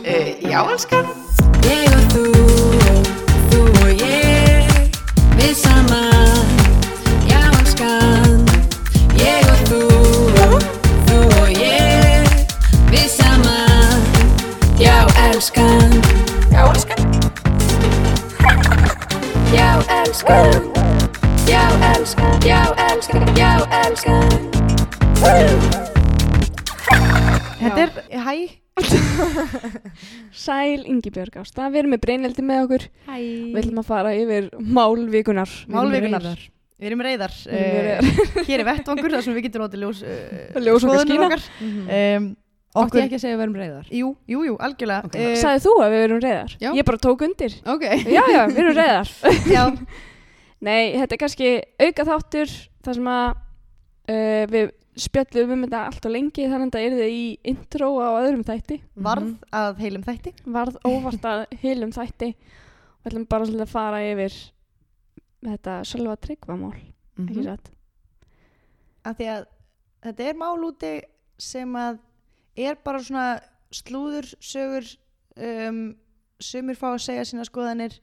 Uh, já, elskan. Ég og þú, þú og ég, við saman, já elskan. Ég og þú, þú og ég, við saman, já elskan. Já, elskan. Já elskan, já elskan, já elskan, já elskan. Þetta er, hæ. Sæl Ingibjörg Ásta, við erum með breyneldi með okkur Hæ. Við ætlum að fara yfir málvikunar Málvikunar. Við erum reyðar. Uh, hér er vettvangur þar sem við getum látið ljós, uh, Ljós okkar Átti okkur, ég ekki að segja að við erum reyðar? jú, jú, jú, algjörlega. Eh, Sæði þú að við erum reyðar? Ég bara tók undir. Já, já, við erum reyðar Nei, þetta er kannski auka þáttur þar sem að við spjöllum um þetta allt og lengi þannig að þetta er þið í intro á öðrum þætti varð Mhm. að heilum þætti. varð óvart að hilum þætti og ætlum bara svolítið að fara yfir þetta sjálfa tryggvamál ekki Mhm. satt Af því að þetta er mál úti sem að er bara svona slúður, sögur, um, sumir fá að segja sína skoðanir.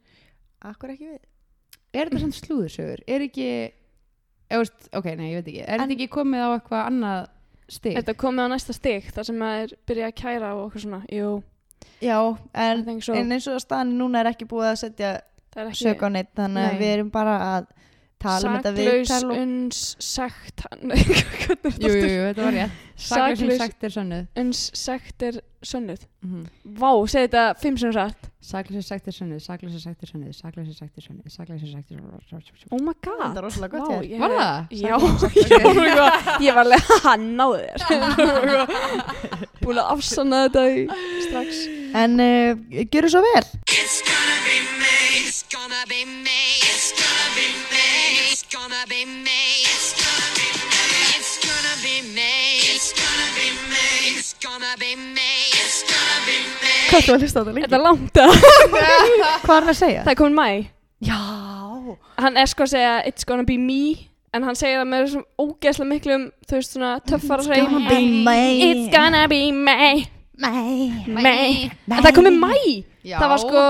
Akkur ekki við. Er þetta samt slúðursögur? Er ekki, eða veist, ok, nei, ég veit ekki. Er En- þetta ekki komið á eitthvað annað stig? Þetta komið á næsta stig þar sem að er byrjað að kæra og okkur svona Jú, Já, en, I think so. en eins og staðan núna er ekki búið að setja það er ekki sök á neitt þannig að Nei. við erum bara að tala um þetta Saklaus viðtal og uns sagt er Jú, jú, þetta? jú, þetta var rétt. Saklaus Saklaus sagt er sönnuð. uns sagt er sönnuð Mm Vá, segi þetta fimm sem rætt Sakleysið sættir sönnið, sakleysið sættir sönnið, sakleysið sættir sönnið, sakleysið sættir sönnið Oh my god! Það er rosalega gott hér Var það? Já, ég var alveg hann náðu þér. Búin að afsanna þetta í strax. En eh, gerur svo vel. It's gonna be me. It's gonna be me. It's gonna be me. It's gonna be me. Hvað þú að hlusta á þetta lengi? Þetta er langt að Hvað er hann að segja? Það er komin mæ Já Hann er sko að segja It's gonna be me En hann segir það með þessum ógeðslega miklum Þú veist svona töffara It's gonna be me. It's gonna be me Nei Me En það komin mæ Já. Það var sko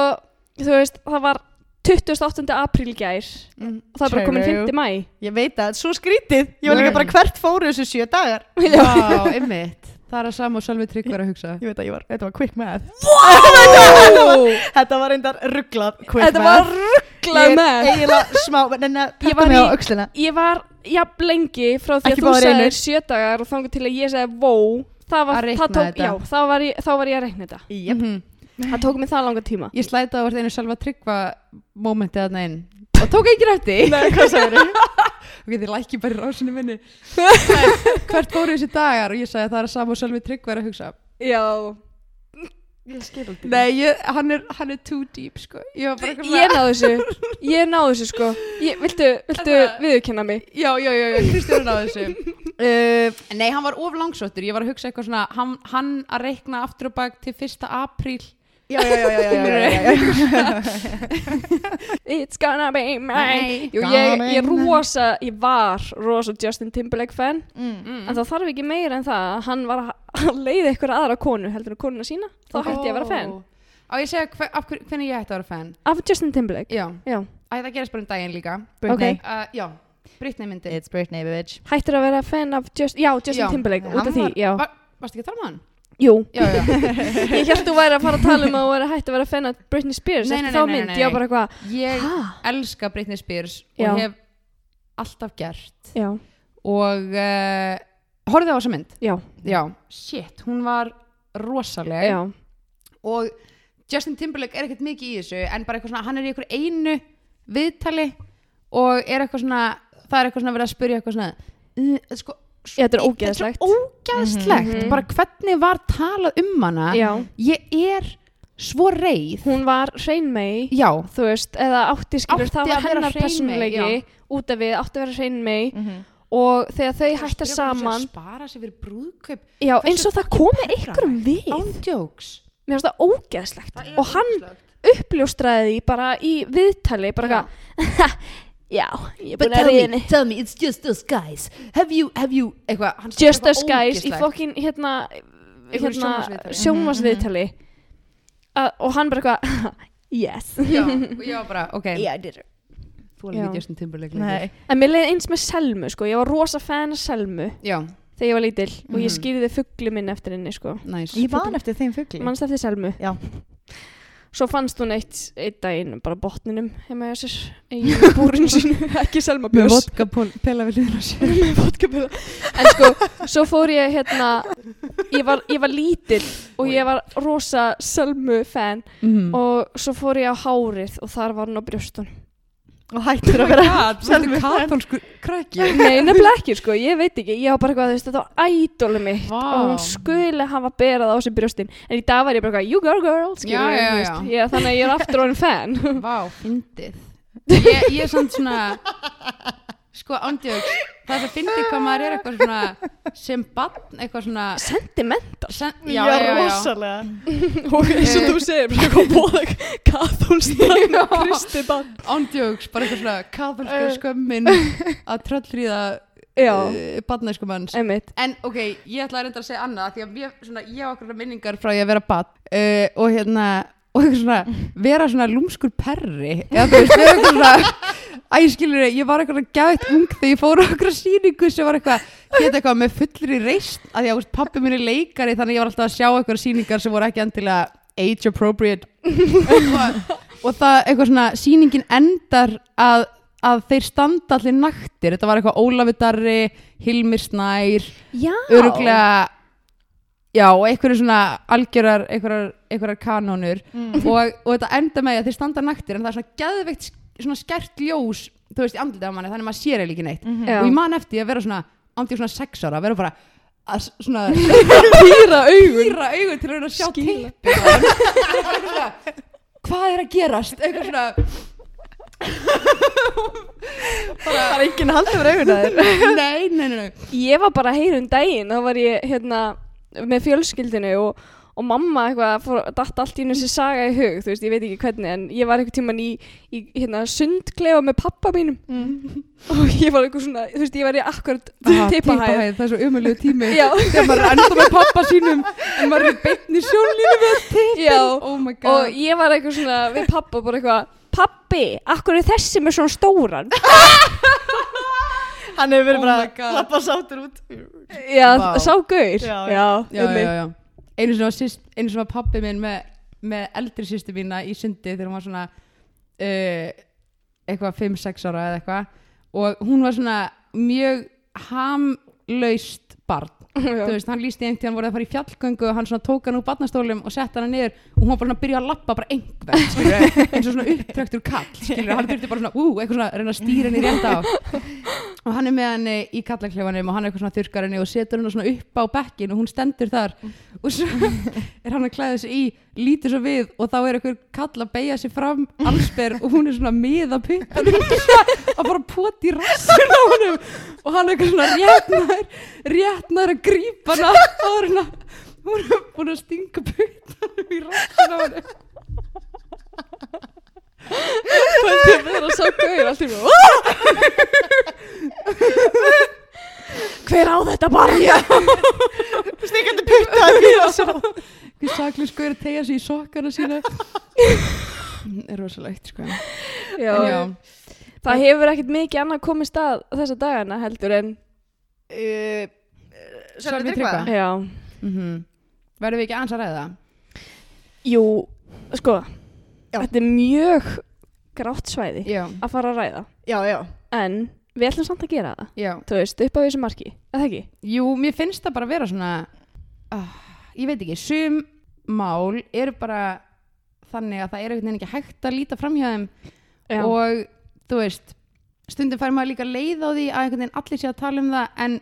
Þú veist Það var 28. apríl gær Mm, Og það er bara komin true. 5. mæ Ég veit að, svo skrítið Ég var líka bara hvert fóru þessu sjö dagar Já, einmitt. Það er að sama og Sölvi Trygg var að hugsa. Ég veit að ég var, þetta var quick math Wow Þetta var reyndar rugglað quick Þetta math var rugglað Ég með er eiginlega smá, en að Ég peppa var mig á aukslina Ég var jafn lengi frá því að þú báðir sagðir einir. sjö dagar og þangur til að ég segði vó það var, Að það tók, þetta. já, þá var, ég, þá var ég að reikna þetta Jep. Mhm. Það tók mig það langa tíma Ég slæta á hvert einu Sölva Tryggva mómentið þarna inn og tók ekki rætti. Nei, hvað sagður? Ok, þið lækki bara í rásinu minni. Hvert fóru þessi dagar og ég sagði að það er að sama og Sölvi Trygg var að hugsa. Já Ég skil aldrei Nei, ég, hann, er, hann er too deep, sko. Ég var bara eitthvað Ég náðu þessu Ég náðu þessu sko ég, Viltu, viltu viðurkenna mig? Já, já, já, já, Kristján á þessu. uh, nei, hann var of langsóttur. Ég var að hugsa eitthvað svona, hann, hann að reikna aftur og bak til 1. apríl. Já, já, já, já, já, já. It's gonna be me. Jú, ég, ég rosa Ég var rosa Justin Timberlake fan Mm. En það þarf ekki meira en það að Hann var að að leiða ykkur aðra konu Heldur en konuna sína Þá hætti ég að vera fan Á ég að segja hver, af hver, hvernig ég ætti að vera fan? Af Justin Timberlake Já. Já Æ, það gerist bara um daginn líka. Britney Ok. Uh, já, Britney myndi. It's Britney, bitch Hættir að vera fan af Just, Já, Justin Já. Timberlake Út af því, var- já Var, varstu ekki að tala með hann? Jú. Já, já. Ég held þú væri að fara að tala um að þú væri hægt að vera fan af Britney Spears Nei, nei, þá nei, nei, mynd, ég var bara eitthvað Ég Hæ? elska Britney Spears Já. og hef alltaf gert. Og uh, horfðu á þessa mynd? Já, shit, hún var rosaleg. Já. Og Justin Timberlake er ekkert mikið í þessu en bara eitthvað svona, hann er í eitthvað einu viðtali og er eitthvað svona það er eitthvað svona verið að spyrja eitthvað svona uh, sko, þetta er er svo ógeðslegt, Mhm. bara hvernig var talað um hana? Já, ég er svo reið. Hún var hrein mei já, Þú veist, eða átti skilur Átti Það að var hennar personleiki. Út af við, átti að vera hrein mei Mhm. Og þegar þau að saman spara sig fyrir brúðkaup. Já, eins og það komi einhverjum við. Ándjóks Mér finnst það ógeðslegt. Og hann uppljóstraði því bara í viðtali Bara eitthvað Já, ég er But búin að tell reyðinni me, tell me, it's just us guys. Have you, have you eitthvað, hann Just Us Guys í fokkin hérna, hérna sjónvarsviðtali að, og hann bara eitthvað yes. Já, var bara, ok. Yeah, I did it. þú Já. ekki Justin Timberlake en mér leiði eins með Selmu sko, ég var rosa fan af Selmu já, þegar ég var lítil og ég Mhm. skýrði fuggli minn eftir henni sko. Næs Ég man eftir þeim fugli. mannst eftir Selmu? Já. Svo fannst hún eitt, eitt daginn bara botninum heima hjá sér í búrinu sínu, ekki Selma með Björns vodka pela við liður á sér. Með vodkapilla en sko, svo fór ég hérna ég var, ég var lítill og ég var rosa Selmu fan mm. og svo fór ég á hárið og þar var hún á brjóstun Og hættir að vera Selmu katholsku krakki nei, nefnilega ekki sko, ég veit ekki. Ég var bara eitthvað, þetta var ædólu mitt. Vá. og hún skuli hafa berað á sér brjóstin. En í dag var ég bara eitthvað, you go girl Já, já, já. Ég, þannig að ég er aftur orðin fan. Vá, fyndið. Ég, er samt svona sko ándjöks það er að fyndið hvað maður er eitthvað svona sem bann, eitthvað svona sentimental. Sen, já, já, já, já. rosalega. og eins og þú segir, eitthvað bóða kathólstan kristi bann ándjöks, bara eitthvað svona katholska Eh. skömmin að tröllríða já, uh, barnæsku manns. Einmitt. En ok, ég ætla að reynda að segja annað því að ég, svona, ég á okkur minningar frá ég að vera bad uh, og hérna og svona, vera svona lúmskur perri eða þú veist, vera eitthvað svona Æ, skilur ég var eitthvað gæðt ung þegar ég fór á okkur síningu sem var eitthvað, hétt eitthvað með fullri reist að því að veist, pappi minn er leikari þannig að ég var alltaf að sjá eitthvað síningar sem voru ekki endilega age appropriate. Og, það eitthvað svona síningin endar að, að þeir standa allir naktir. Þetta var eitthvað Ólafur Darri, Hilmir Snær öruglega já, og einhverju svona algjörar einhverjar, einhverjar kanónur. Og, og þetta enda með að þeir standa naktir en það er svona geðveikt svona skert ljós þú veist, í andlitið á manni, þannig að maður sér eiginlega ekki neitt. Já. og ég man eftir að vera svona andið svona sex ára, vera bara að svona pýra augun. Pýra augun til að reyna að sjá Skila. tippi hvað er að gerast? Eitthvað svona Það er að halda fyrir augun að þér. nei, nei, nei, nei. Ég var bara að heyra um daginn þá var ég hérna með fjölskyldinu og, og mamma eitthvað fór, datt allt í hennu sér saga í hug þú veist, ég veit ekki hvernig en ég var eitthvað tíman í, í hérna, sundklefa með pappa mínum. Og ég var eitthvað svona, þú veist, ég var í akkurat Ah, tippahæð, það er svo umöluðu tími. Þegar maður er ennþá með pappa sínum en maður er í beinni sjónlínu með tippin Já, oh my god. og ég var eitthvað svona við pappa bara eitthvað pappi, akkur er þessi með svona stóran Hann hefur verið Oh bara my God. að lappa sáttur út. já, Vá. sá gaur. Já, já. já, já, einu sem var, syst, einu sem var pappi minn með, með eldri sýstu mína í sundi þegar hún var svona uh, eitthvað 5-6 ára eða eitthvað. Og hún var svona mjög hamlaust barn. Þú veist, hann lísti einhvern tíðan voru að fara í fjallgöngu og hann svona tók hann úr barnastólum og sett hann niður og hún var bara að byrja að lappa bara einhver skilur, eins og svona upptrektur kall skilur, hann þurfti bara svona, ú, eitthvað svona reyna að stýra henni rétt á og hann er með henni í kallaklefanum og hann er eitthvað svona þurrkar henni og setur henni svona upp á bekkin og hún stendur þar. Og svo er hann að klæða sig í lítur svo við og þá er eitthvað kall að beigja sig fram allsber og hún er svona miða puttan að fara að poti rassin á honum. Og hann er eitthvað svona réttnær réttnær að grípa hana og er hann að hún er búin að stinga puttanum í rassin á honum Er verið að sá gaur allt í mig Hver á þetta bara? Stikandi putta. Hver saklega sko er að tegja sig í sokkana sína? Er rosalegt sko. Já, já, Það hefur ekkert mikið annað komið stað þessa dagana heldur en Uh, Sölvi Tryggva. Já, mm verðum við ekki aðeins að ræða? Jú, sko Já. Þetta er mjög grátt svæði já, að fara að ræða Já, já. En við ætlum samt að gera það já Þú veist, upp á þessu marki, eða ekki? Jú, mér finnst það bara að vera svona uh, ég veit ekki, sum mál eru bara þannig að það er einhvern veginn ekki hægt að líta fram hjá þeim Já, og þú veist stundum fær maður líka leið á því að einhvern veginn allir sé að tala um það en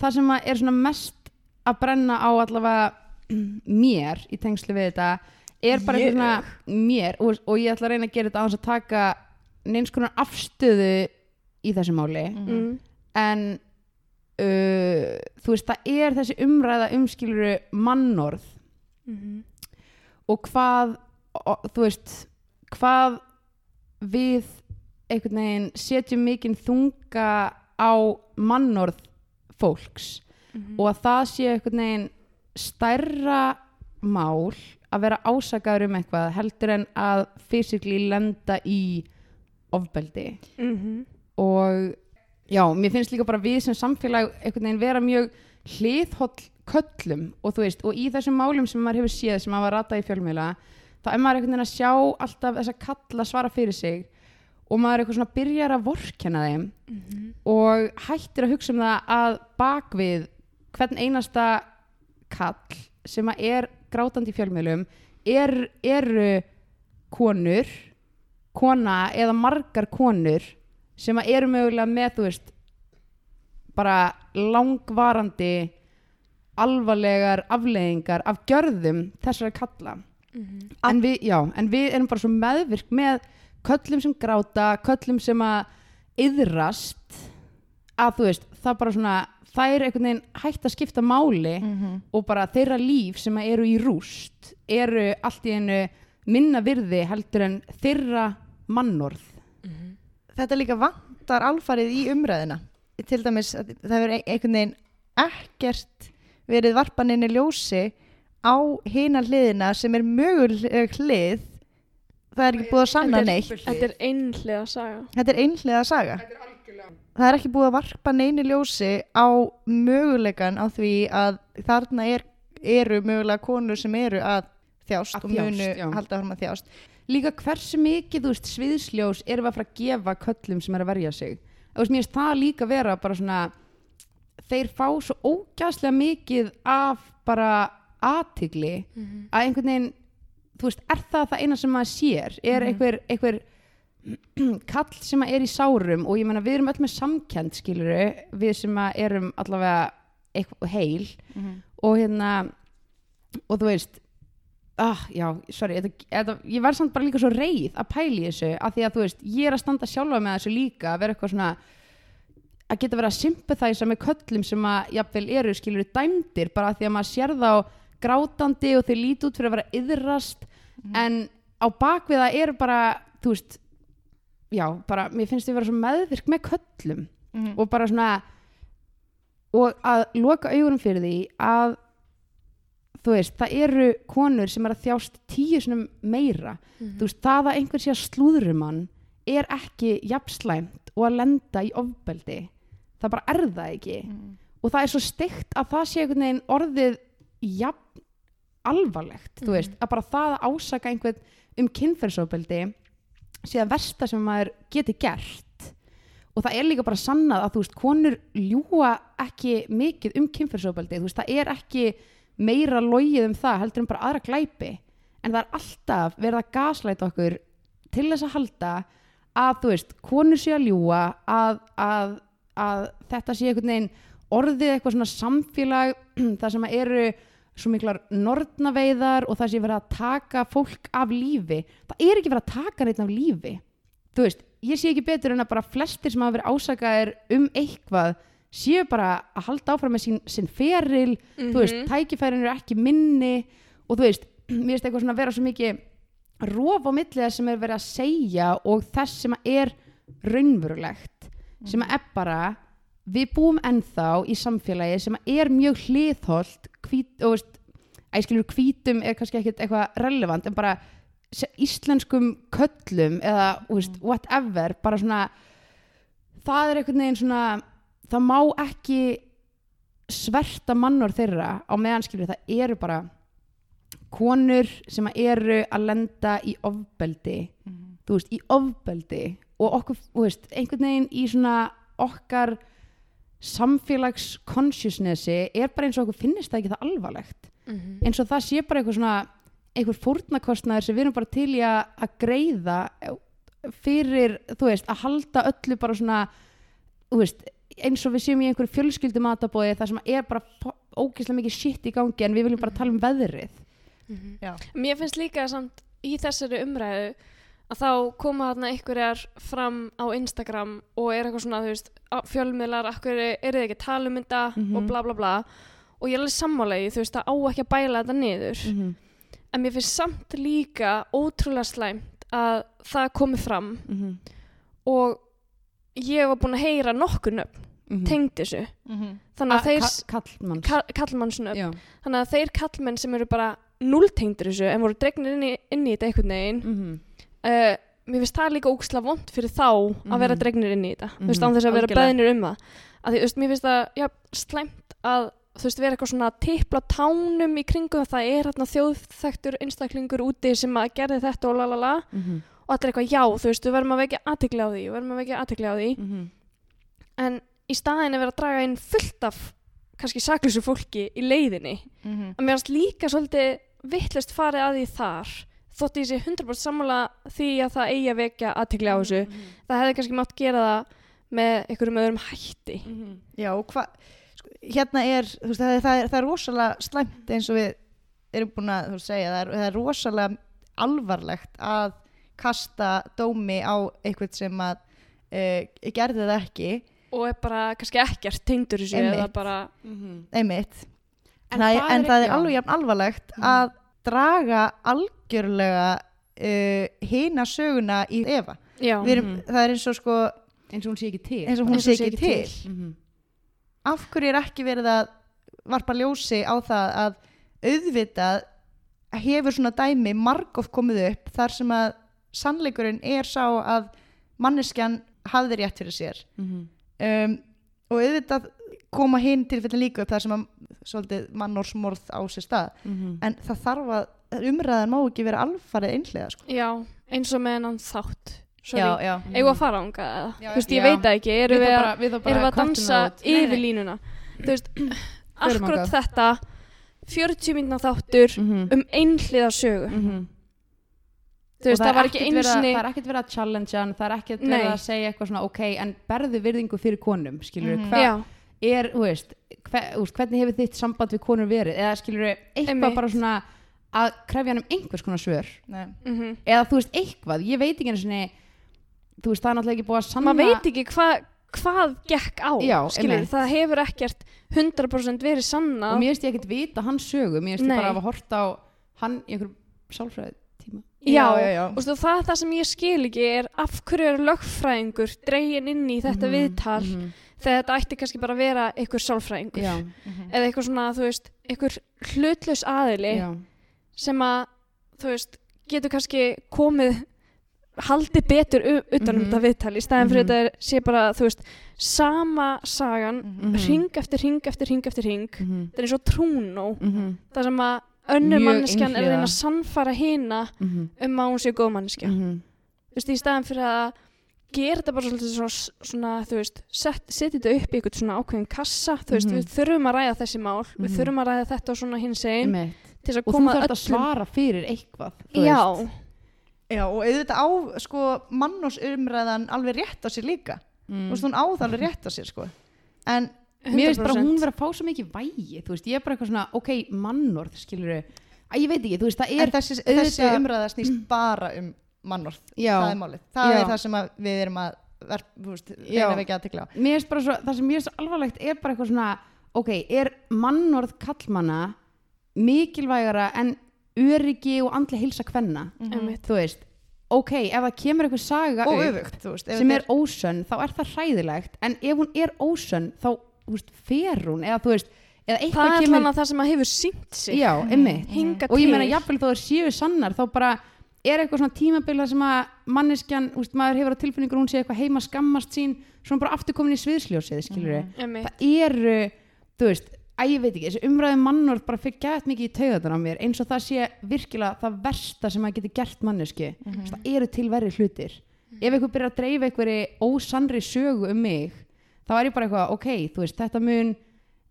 það sem að er svona mest að brenna á allavega mér í tengslu við þetta er bara Ég? svona mér og, og ég ætla að reyna að gera þetta á þess að taka neins konar afstöðu í þessu máli mm. en uh, þú veist það er þessi umræða umskiluru mannorð Mm og hvað og, þú veist hvað við einhvern veginn setjum mikinn þunga á mannorð fólks Mhm. og að það sé einhvern veginn stærra mál að vera ásakaður um eitthvað heldur en að physically lenda í ofbeldi Mhm. og já, mér finnst líka bara við sem samfélag einhvern veginn vera mjög hliðholl köllum og þú veist, og í þessum málum sem maður hefur séð sem maður ratað í fjölmiðla þá er maður einhvern veginn að sjá alltaf þess að kalla svara fyrir sig og maður eitthvað svona byrjar að vorkenna þeim og hættir að hugsa um það að bakvið hvern einasta kall sem að er grátandi í fjölmiðlum er, eru konur kona eða margar konur sem eru mögulega með þú veist bara langvarandi alvarlegar afleiðingar af gjörðum þessara kalla. En, við, já, en við erum bara svo meðvirk með köllum sem gráta köllum sem að yðrast að þú veist það bara svona er einhvern veginn hægt að skipta máli og bara þeirra líf sem eru í rúst eru allt í einu minna virði heldur en þeirra mannorð þetta líka vantar alfarið í umræðina til dæmis að það ein- einhvern veginn ekkert verið varpaninni ljósi á hina hliðina sem er möguleg hlið. Það er ekki búið að sanna neitt. Þetta er einhlega saga. þetta er einhliða saga það er ekki búið að varpa neini ljósi á mögulegan á því að þarna er, eru mögulega konur sem eru að þjást Að og munu þjást, já. halda fram að þjást. Líka hversu mikið, þú veist, sviðsljós erum við að fara að gefa köllum sem er að verja sig? Veist, mér finnst það líka vera bara svona þeir fá svo ógæslega mikið af bara aðtigli að einhvern veginn þú veist, er það það eina sem maður sér? Er einhver, einhver kall sem að er í sárum og ég meina við erum öll með samkend skiluru við sem að erum allavega heil og hérna og þú veist ah, já, sorry, þetta, þetta, ég var samt bara líka svo reið að pæla í þessu af því að þú veist, ég er að standa sjálfa með þessu líka að vera eitthvað svona að geta verið að sympathæsa með köllum sem að jafnvel eru skilur dæmdir bara því að maður sér þá grátandi og þeir líti út fyrir að vera yðrast en á bakvið það eru bara þú veist já, bara, mér finnst þið vera svo meðvirk með köllum Mhm. og bara svona og að loka augunum fyrir því að þú veist, það eru konur sem er að þjást tíu sinum meira. Þú veist, það að einhver sé að slúðrum hann er ekki jafnslæmt og að lenda í ofbeldi. Það bara er það ekki. Og það er svo steikt að það sé einhvern veginn orðið jafn alvarlegt, þú veist, að bara það að ásaka einhvern um kynferðsofbeldi að versta sem maður geti gert. Og það er líka bara sannað að þú veist, konur ljúa ekki mikið um kynferðsofbeldi, þú veist, það er ekki meira logið um það heldur en bara aðra glæpi. En það er alltaf verið að gaslæta okkur til þess að halda að þú veist, konur sé að ljúa að, að, að þetta sé einhvern veginn orðið eitthvað svona samfélag þar sem eru svo miklar nornaveiðar og það sé verið að taka fólk af lífi. Það er ekki verið að taka neitt af lífi. Þú veist, ég sé ekki betur en að bara flestir sem hafa verið ásakaðir um eitthvað séu bara að halda áfram með sín, sín feril. Þú veist, tækifærin eru ekki minni og þú veist, mér finnst eitthvað svona vera svo mikið rof á milli þess sem er verið að segja og þess sem er raunverulegt sem að er bara við búum ennþá í samfélagi sem er mjög hliðholt æskilur hvítum er kannski ekkert eitthvað relevant en bara íslenskum köllum eða veist, whatever bara svona það er einhvern veginn svona það má ekki sverta mannor þeirra á meðan skilur það eru bara konur sem eru að lenda í ofbeldi þú veist, í ofbeldi og okkur, þú veist, einhvern veginn í svona okkar samfélags consciousnessi er bara eins og okkur finnist það ekki það alvarlegt. Eins og það sé bara eitthvað svona einhver fórnarkostnaður sem við erum bara til í að, að greiða fyrir, þú veist, að halda öllu bara svona, þú veist eins og við séum í einhverju fjölskyldu matabóði þar sem er bara ógeðslega mikið shit í gangi en við viljum bara tala um veðrið. Já. Mér finnst líka samt í þessari umræðu að þá koma þarna einhverjar fram á Instagram og er eitthvað svona, þú veist, fjölmiðlar, akkur eru þið ekki að tala um þetta Mhm. og bla bla bla og ég er alveg sammálegi, þú veist, það á ekki að bæla þetta niður mm -hmm. en mér finnst samt líka ótrúlega slæmt að það komi fram Mhm. og ég var búin að heyra nokkur nöfn Mhm. tengd þessu þannig að þeir kallmanns ka kallmannsnöfn þannig að þeir kallmenn sem eru bara núltengdur þessu en voru dregnir inn í, inn í þetta einhvern veginn Mhm. Uh, mér finnst það líka óksla vond fyrir þá að vera Mhm. dregnir inn í þetta. Þú veist, Mhm, án þess að vera beðnir um það. Að því, þú veist, mér finnst það já, slæmt að þú veist, vera eitthvað svona tipla tánum í kringum. Það er hérna þjóðþektur einstaklingur úti sem að gerði þetta og lalala Mhm. og þetta er eitthvað já, þú veist, við verðum að vekja aðtikli á því við verðum að vekja aðtikli á því. Mhm. en í staðin að vera að draga inn fullt af kannski saklusu fólki í leiðinni. Mhm. að mér finnst líka svolítið vittlust farið að því þar þótt ég sé 100% sammála því að það eigi að vekja aðtikli á þessu það hefði kannski mátt gera það með einhverjum öðrum hætti Mhm. Já, og hvað, sko, hérna er, veist, það er, það er, það er rosalega slæmt eins og við erum búin að þú segja, það er, það er rosalega alvarlegt að kasta dómi á eitthvað sem að uh, gerði það ekki, og er bara kannski ekkert tengdur þessu Einmitt. bara Mhm. einmitt. En það, er, en já. alveg alvarlegt Mhm. að draga algjörlega uh, hina söguna í Við Erum, Mhm. Það er eins og sko, eins og hún sé ekki til eins og hún Eins sé ekki til. Mhm. af hverju er ekki verið að varpa ljósi á það að auðvitað hefur svona dæmi margótt komið upp þar sem að sannleikurinn er sá að manneskjan hafði rétt fyrir sér Mhm. um, og auðvitað koma hinn tilfellin líka upp þar sem að svolítið mannorsmorð á sér stað Mhm. en það þarf að umræðan má ekki vera alfarið einhlega sko. já, eins og með hennan þátt við að fara ánga þú veist, ég já. veit það ekki, erum við, að, bara- við bara erum við að dansa það. Nei, yfir nei. línuna þú veist, akkurat þetta 40 mínúna þáttur Mhm. um einhliða sögu Mhm. þú veist, það var ekki ekkert einu verið að- sinni það er ekkert verið að challenge hann það er ekkert verið að segja eitthvað svona ok, en berðu virðingu fyrir konum skilur hvað já, er, þú veist, hver, úst, hvernig hefur þitt samband við konur verið? Eða skilur eitthvað Einmitt. bara svona að krefja hann um einhvers konar svör? Nei. mhm. Eða þú veist eitthvað, ég veit ekki einu sinni þú veist, það er náttúrulega ekki búið að sanna maður veit ekki hva, hvað gekk á Já, skilur, það hefur ekkert 100% verið sanna og mér finnst ég ekkert vita hans sögu. Mér finnst ég bara að hafa hort á hann í einhverjum sálfræði tíma já, já, já. og stu, það er það sem ég skil ekki er af hverju er lögfræðingur dregin inn í þetta viðtal? Mhm. Þegar þetta ætti kannski bara að vera einhver sálfræðingur já, eða eitthvað svona, þú veist, einhver hlutlaus aðili já, sem að, þú veist, getur kannski komið haldið betur utan um Mhm. þetta viðtal í staðin fyrir Mhm. þetta sé bara, þú veist sama sagan Mhm. ring eftir ring eftir ring eftir ring Mhm. þetta er eins og trúnó Mhm. það sem að önnur manneskjan er að reyna að sannfara Mhm. um að hún sé góð manneskja Mhm. þú veist, í staðin fyrir að gera þetta bara svolítið svona, svona þú veist, set, setja þetta upp í eitthvað svona ákveðin kassa, þú veist, Mhm. við þurfum að ræða þessi mál, við Mhm. þurfum að ræða þetta og svona hins einn, til þess að og þú koma þarft að svara fyrir eitthvað þú já, veist. Já, og auðvitað á sko mannorsumræðan alveg rétt á sér líka Mm. þú veist, hún á það alveg rétt á sér sko en mér finnst bara 100%. hún vera að fá svo mikið vægi þú veist, ég er bara eitthvað svona, ok, mannorð skilur að ég veit ekki, þú veist, það en er þessi, auðvitað- þessi umræða snýst bara um mannorð, Já. það er málið það Já. er það sem að við erum að ver, veist, Já. reyna að vekja aðtekla á mér finnst bara svo, það sem mér finnst svo alvarlegt er bara eitthvað svona, ok, er mannorð kallmanna mikilvægara en öryggi og andli hilsa kvenna, einmitt. þú veist ok, ef það kemur eitthvað saga og upp öfugt, þú veist ef sem þetta er ósönn, þá er það hræðilegt en ef hún er ósönn, þá þú veist, fer hún, eða þú veist eða það eitthvað er kemur allan að það sem að hefur sínt sig já, einmitt hinga og ég meina til jafnvel þó það séu sannar þá bara er eitthvað svona tímabila sem að manneskjan, úst, maður hefur á tilfinningur hún sé eitthvað heima skammast sín svona bara aftur komin í sviðsljósið, skilur einmitt. það eru, þú veist að ég veit ekki, þessi umræði mannorð bara fyrir gæt mikið í taugadan á mér, eins og það sé virkilega það versta sem að geti gert manneski það eru til verri hlutir. Ef einhver byrjar að dreifa einhverju ósannri sögu um mig, þá er ég bara eitthvað ok, þú veist, þetta mun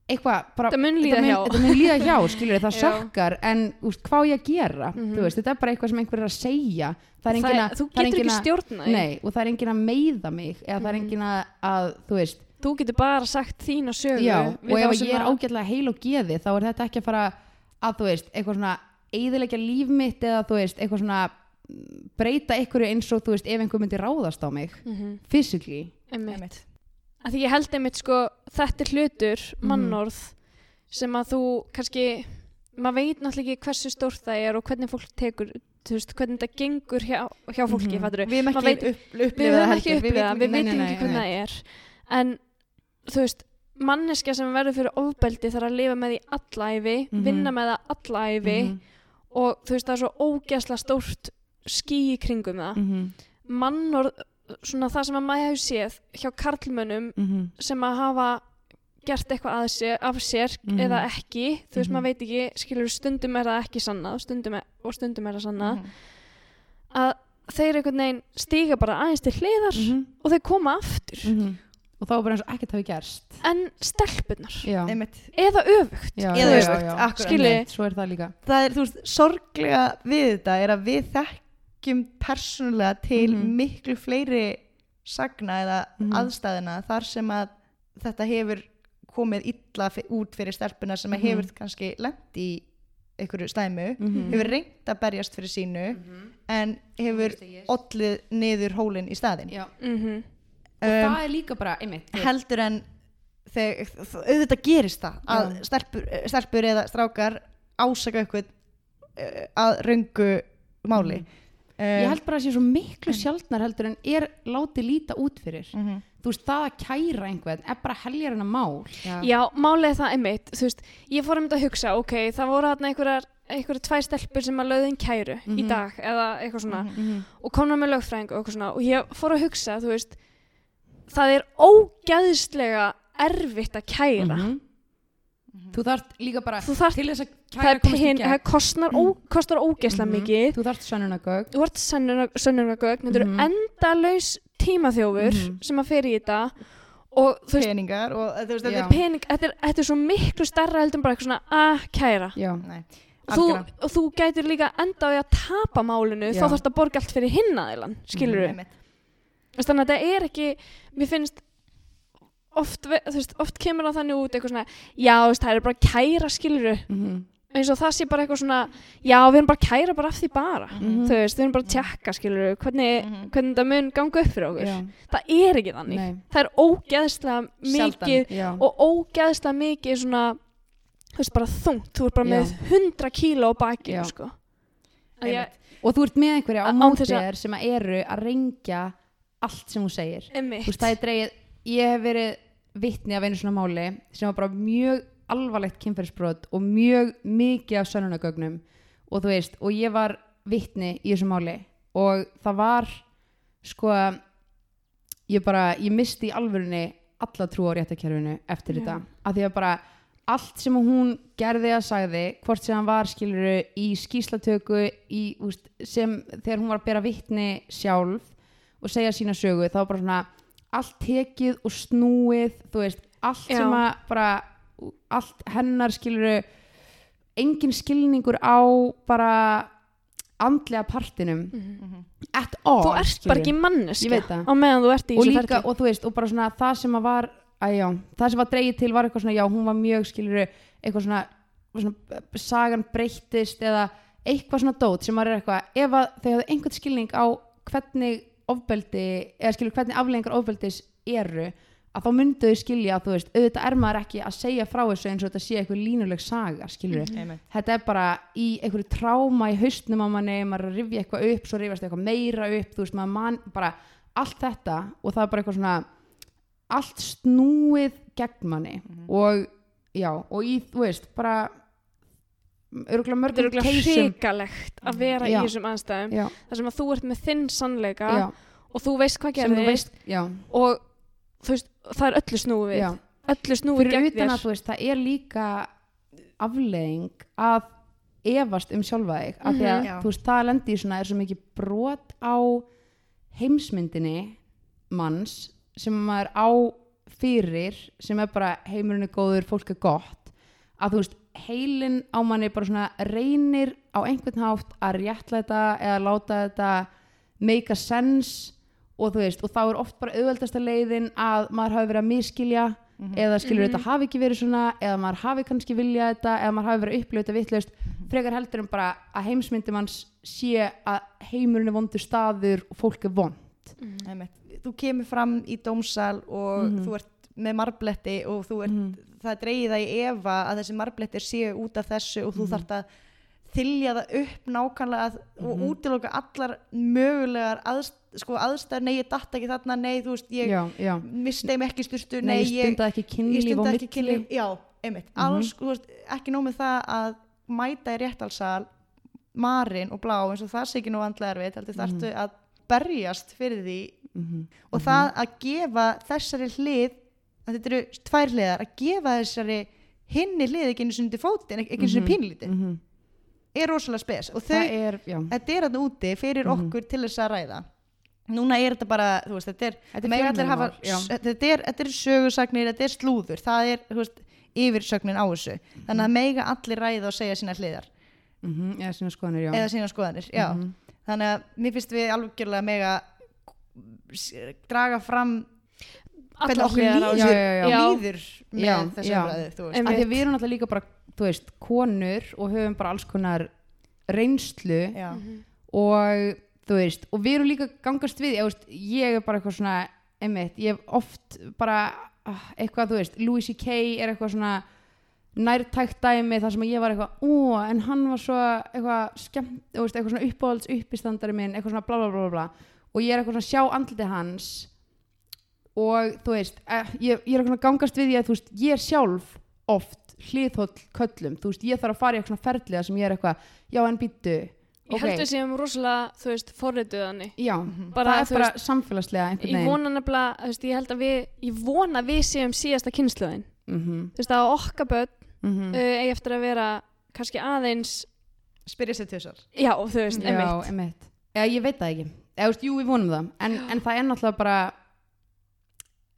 eitthvað, bara, Þetta mun líða hjá. þetta mun líða hjá, skilur það sökkar en úst, hvað ég að gera, Mhm. þú veist, þetta er bara eitthvað sem einhver er að segja. Það er Það engin að þú það getur ekki stjórna Nei, og það er engin að meiða mig eða það er Mhm. engin að, þú veist þú getur bara sagt þína sögu Já, og ef ég er ágætlega heil og geði þá er þetta ekki að fara að þú veist, eitthvað svona eigðilegja líf mitt eða þú veist, eitthvað svona mm, breyta einhverju eins og þú veist, ef einhver myndi ráðast á mig Mhm, physically. Einmitt að því ég held einmitt sko þetta er hlutur, Mhm. mannorð sem að þú kannski maður veit náttúrulega ekki hversu stórt það er og hvernig fólk tekur veist, hvernig þetta gengur hjá, hjá fólki mm við ekki upp, við það ekki heldur. upplifað, við veitum ekki hvernig það er en þú veist manneskja sem verður fyrir ofbeldi þarf að lifa með því allæfi Mhm. vinna með það allæfi Mhm. og þú veist það er svo ógeðslega stórt ský í kringum það Mhm, mannorð, svona það sem að maður hefur séð hjá karlmönnum mhm, sem að hafa gert eitthvað að sér, af sér Mhm. eða ekki, þú veist Mhm. maður veit ekki skilur stundum er það ekki sannað stundum er, og stundum er það sannað Mhm. að þeir einhvern veginn stíga bara aðeins til hliðar mhm, og þeir koma aftur. Mhm. Og þá er bara eins og ekkert hafi gerst. En stelpunar Já, eða öfugt. Já, Eða já, já, öfugt, já. Svo er það líka. Það er, þú veist, sorglega við þetta er að við þekkjum persónulega til Mhm. miklu fleiri sagna eða Mhm. aðstæðina þar sem að þetta hefur komið illa út fyrir stelpuna sem að Mhm. hefur kannski lent í einhverju stæmu, Mhm. hefur reynt að berjast fyrir sínu en hefur ollið niður hólinn í staðin Já, mm og um, það er líka bara, einmitt heldur en þegar auðvitað gerist það að stelpur, stelpur eða strákar ásaka eitthvað uh, að röngu máli Mhm. Ég um, held bara að sé svo miklu sjaldnar heldur en er látið líta út fyrir mhm. Þú veist, það að kæra einhvern er bara heljar en að mál Já, málið er það einmitt, þú veist, ég fór um þetta að hugsa, ok, það voru þarna einhverjar, einhverjar tvær stelpur sem að löðin kæru í Mhm. dag eða eitthvað svona Mhm. og komna með lögfræðing og eitthvað svona og ég fór að hugsa, þú veist, það er ógæðislega erfitt að kæra. Mhm. Þú þarft líka bara Þú þarft, til þess að kæra komast í pen, gegn. það kostnar, ó, kostar ógeðslega Mhm. mikið, Þú þarft sönnunagögg þú ert sönnunargögn, þetta eru Mhm. endalaus tímaþjófur Mhm. sem að fer í þetta og þú veist, peningar og þú veist þetta er pening, þetta er, þetta er svo miklu starra heldur en bara eitthvað svona að kæra. Já, Nei, þú, og þú gætir líka enda á því að tapa málinu Já. þá þarfst að borga allt fyrir hinnaðilan skilur við, Einmitt. þannig að þetta er ekki mér finnst oft, veist, oft kemur það þannig út eitthvað svona, já veist, það er bara kæra skilur við, Mhm. eins og það sé bara eitthvað svona já við erum bara kæra bara af því bara Mhm. þú veist, við erum bara að tjekka skilur við hvernig, Mhm. hvernig það mun ganga upp fyrir okkur Já, það er ekki þannig, nei, það er ógeðslega Sjaldan. mikið já og ógeðslega mikið svona þú veist bara þungt, þú ert bara Já. með 100 kíló á bakinu Já. sko ég, Og þú ert með einhverja á Án móti þess að- þér sem eru að rengja allt sem hún segir einmitt Þú veist, það er dreigið, ég hef verið vitni af einu svona máli sem var bara mjög alvarlegt kynferðisbrot og mjög mikið af sönnunagögnum og þú veist, og ég var vitni í þessu máli. Og það var sko ég bara, ég misti í alvörunni alla trú á réttakerfinu eftir Já. þetta, af því að bara allt sem hún gerði að sagði hvort sem hann var skiluru í skýslatöku í, úst, sem þegar hún var að bera vitni sjálf og segja sína sögu þá bara svona allt tekið og snúið þú veist, allt Já. sem að bara allt hennar skiluru engin skilningur á bara andlega partinum at all þú ert skilurðu. bara ekki manneska á meðan þú ert í og þessu ferli og þú veist, og bara svona það sem að var að já, það sem var dreigið til var eitthvað svona já, hún var mjög skiluru, eitthvað svona, svona sagan breyttist eða eitthvað svona dót sem var eitthvað, ef þau hafðu einhvern skilning á hvernig ofbeldi, eða skilur hvernig aflengar ofbeldis eru, að þá myndu þau skilja að þú veist, auðvitað er maður ekki að segja frá þessu eins og þetta sé eitthvað línuleg saga, skilur Einmitt. þetta er bara í einhverju tráma í haustnum á manni, maður er að rifja eitthvað upp svo rifjast eitthvað meira upp, þú veist, maður man, bara allt þetta og það er bara eitthvað svona allt snúið gegn manni. Og já, og í, þú veist, bara örgulega þetta er mörgum örugglega keisum. hrikalegt að vera Já. í þessum aðstæðum. Já, þar sem að þú ert með þinn sannleika já, og þú veist hvað gerðist veist og veist, það er öllu snúið já, öllu snúið fyrir gegn utan þér. að þú veist, það er líka afleðing að efast um sjálfa þig af því að Mhm. Þú veist, það lendi í svona er svo mikið brot á heimsmyndinni manns sem maður á fyrir sem er bara heimurinn er góður, fólk er gott að þú veist, heilin á manni bara svona reynir á einhvern hátt að réttlæta eða láta þetta make a sense og þú veist, og þá er oft bara auðveldasta leiðin að maður hafi verið að miskilja eða skilur Mhm. þetta hafi ekki verið svona eða maður hafi kannski viljað þetta eða maður hafi verið að upplifa þetta vitlaust frekar heldur en bara að heimsmyndum hans sé að heimurinn er vondur staður og fólk er vond Einmitt. þú kemur fram í dómsal og Mhm. þú ert með marbletti og ert, Mhm. það það í efa að þessi marblettir séu út af þessu og þú Mhm. þarft að þylja það upp nákvæmlega að, og Mhm. útiloka allar mögulegar aðst, sko, aðstæður, nei ég datt ekki þarna, nei þú veist ég já, já. misti þeim ekki styrstu, Nei, nei ég stundaði ekki kynlíf og kynlíf já, einmitt, Mhm. alls, veist, ekki nóg með það að mæta í réttalsal marin og blá eins og það sé ekki nú vandlega erfitt heldur þarftu að berjast fyrir því Mhm. og það að gefa þessari hlið að þetta eru tvær hliðar að gefa þessari hinni hlið ekki einu sinni til fótinn, ekki einu sinni pínlítið Mhm. er rosalega spes og þau, er, þetta er þarna úti fyrir okkur til þess að ræða. Núna er þetta bara, þú veist, þetta er Þetta er hafa, þetta er, þetta er sögursagnir, þetta er slúður það er, þú veist, yfirsögnin á þessu. Þannig að mega allir ræða og segja sína hliðar. Mhm, eða sína skoðanir, já. Sína skoðanir, já. Mhm. þannig að mér finnst við algjörlega mega draga fram hvernig okkur líður, þessu. Já, já, já. líður með Já, þessu umræðu, við erum alltaf líka bara, veist, konur og höfum bara alls konar reynslu já, og þú veist, og við erum líka gangast við, ég, veist, ég er bara eitthvað svona einmitt, ég hef oft bara ah, eitthvað, þú veist, Louis C.K. er eitthvað svona nærtækt dæmi þar sem ég var eitthvað, ó, en hann var svo eitthvað skemmt, eitthvað svona uppáhalds uppistandari minn, eitthvað svona bla bla bla bla, og ég er eitthvað svona sjá andliti hans og þú veist, eh, ég, ég er að gangast við því að veist, ég er sjálf oft hliðhóll köllum, þú veist, ég þarf að fara í eitthvað ferliða sem ég er eitthvað, já en býttu Ég held við séum rosalega, þú veist, forrituðanni Já, Bara, það er bara veist, samfélagslega einhvern Ég veginn. vona nefnilega, þú veist, ég held að við ég vona að við séum síðasta kynnslöðin mm þú veist, að okkar börn -hmm. uh, eigi eftir að vera kannski aðeins spyrja sér tvisar já, þú veist, Já, emitt ég veit það ekki. Eða, þú veist, Jú, við vonum það. En, en það er náttúrulega bara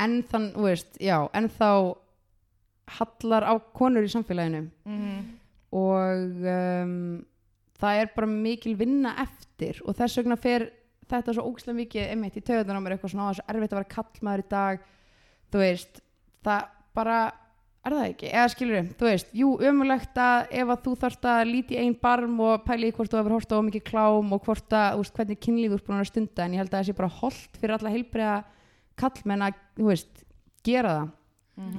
en þann, veist, já en þá hallar á konur í samfélaginu. Og um, það er bara mikil vinna eftir. Og þess vegna fer þetta svo ógæslega mikið einmitt í töðunar á mér eitthvað svona á þessu erfitt að vera kallmaður í dag. Þú veist, það bara er það ekki, eða skilur við, þú veist jú, ömulegt að ef að þú þarft að líti einn barm og pæli í hvort þú hefur horta á mikið klám og hvort að, þú veist, hvernig kynlíf þú ert búin að stunda en ég held að það sé bara holdt fyrir alla heilbriða kallmenn að, þú veist, gera það.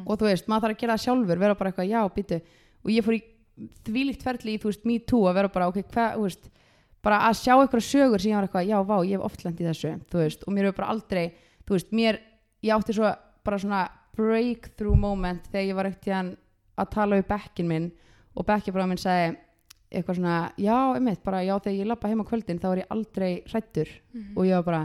Og þú veist, maður þarf að gera það sjálfur vera bara eitthvað, já, býtu og ég fór í þvílíkt ferli í, þú veist, me too að vera bara, ok, hvað, þú veist bara að sjá eitthvað sögur sem ég var eitthvað, já, vá, ég hef oft í þessu, þú veist, og mér hefur bara aldrei þú veist, mér, ég átti svo bara svona breakthrough moment þegar ég var ekkert að tala við bekkin minn og bekkjafráð minn sagði eitthvað svona, já, einmitt, bara já, þegar ég lappa heim á kvöldin þá er ég aldrei hrættur og ég var bara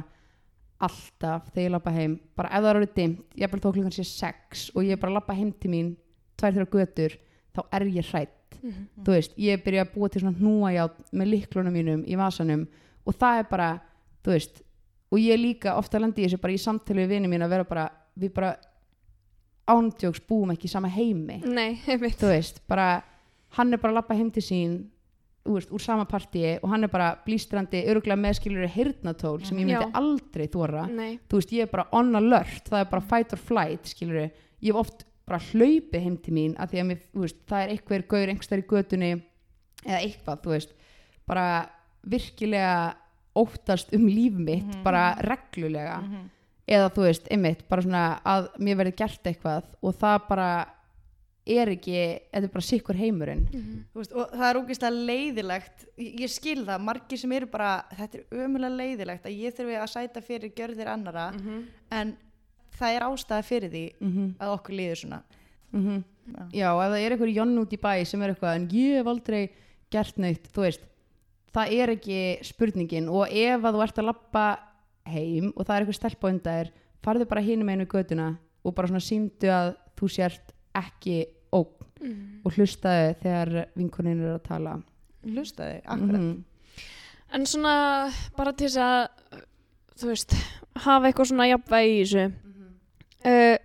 alltaf þegar ég lappa heim. Bara ef það eru dimmt, ég bara þó klukkan sé sex og ég bara lappa heim til mín tvær þrjá götur, þá er ég hrætt þú veist, ég byrja að búa til svona hnúajátt með liklunum mínum í vasanum og það er bara, þú veist og ég líka ofta lendi í þessu bara í samtali við vinið mín að vera bara, við bara ándjóks búum ekki í sama heimi. Nei, þú veist, bara hann er bara að lappa heim til sín veist, úr sama partíi og hann er bara blístrandi öruglega meðskilur heyrnatól sem ég myndi Já. aldrei þóra þú veist, ég er bara on alert það er bara fight or flight, skilur ég hef oft bara hlaupið heim til mín að því að mér, veist, það er einhver gaur einhverstaðar í götunni eða eitthvað, þú veist. Bara virkilega óttast um líf mitt bara reglulega. Eða þú veist, einmitt, bara svona að mér verði gert eitthvað og það bara er ekki, þetta er bara sikkur heimurinn. Þú veist, og það er ógeðslega leiðilegt ég, ég skil það, margir sem eru bara þetta er ömulega leiðilegt að ég þurfi að sæta fyrir gjörðir annara en það er ástæða fyrir því mm að okkur líður svona. -hmm. Já, ef það er einhver jonn út í bæ sem er eitthvað en ég hef aldrei gert neitt þú veist, það er ekki spurningin. Og ef að þú ert að lappa heim og það er einhver stelpa á undan þér, farðu bara hinum einu í götuna og bara svona síndu að þú sért ekki ógn og hlustaðu þegar vinkonin er að tala. Hlustaði, akkurat. Mhm. en svona bara til þess að þú veist, hafa eitthvað svona jafnvægi í þessu. Uh,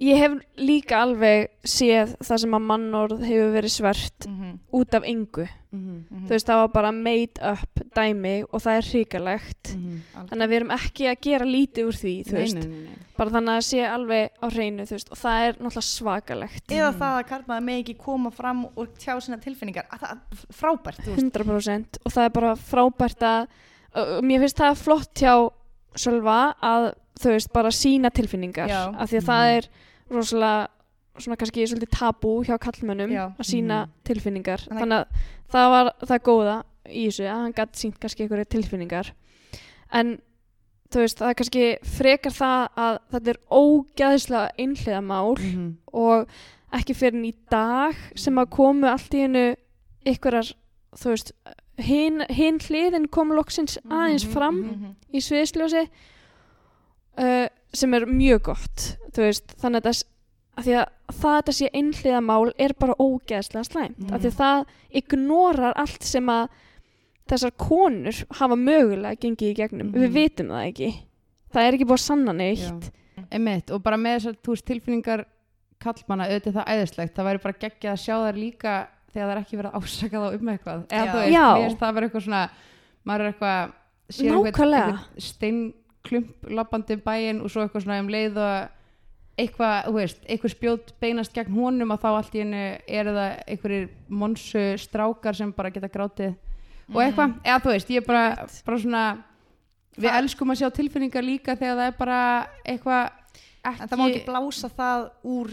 ég hef líka alveg séð það sem að mannorð hefur verið svert Mhm, út af yngu Mhm. þú veist, það var bara made up dæmi og það er hrikalegt. Mhm. þannig að við erum ekki að gera lítið úr því þú veist, nei, nei, nei. bara þannig að sé alveg á hreinu þú veist, og það er náttúrulega svakalegt. Eða það að karlmaður með ekki koma fram og tjá sína tilfinningar. Að það er frábært, þú veist. 100% og það er bara frábært að og mér finnst það flott hjá Sölva að þú veist bara sína tilfinningar Já. af því að það er rosalega svona kannski svolítið tabú hjá kallmönnum Já. að sína tilfinningar Þannig- þannig að það var það góða í þessu að hann gætt sínt kannski einhverju tilfinningar en þú veist það er kannski frekar það að þetta er ógæðislega einhliða mál Mhm. og ekki fyrir í dag sem að komu allt í hennu einhverjar, þú veist, hin, hin hliðin kom loksins aðeins fram Mhm. í sviðsljósi uh, sem er mjög gott veist, þannig að, að að það að þetta sé einhliða mál er bara ógeðslega slæmt Mhm. af því að það ignorar allt sem að þessar konur hafa mögulega gengið í gegnum, Mhm. við vitum það ekki það er ekki búið að sanna neitt Já. Einmitt, og bara með þessar veist, tilfinningar kallmanna auðvitað það æðislegt, það væri bara geggjað að sjá þær líka þegar það er ekki verið að ásaka þá um eitthvað. Eða þú veist, mér finnst það vera eitthvað svona maður er eitthvað sér Nákvæmlega. einhvern steinklump labbandi um bæinn og svo eitthvað svona um leið og eitthvað, þú veist, eitthvað spjót beinast gegn honum og þá allt í hennu eru það einhverjir monsu strákar sem bara geta grátið og eitthvað, eða þú veist, ég er bara, bara svona við Það- elskum að sjá tilfinningar líka þegar það er bara eitthvað ekki, En það má ekki blása það úr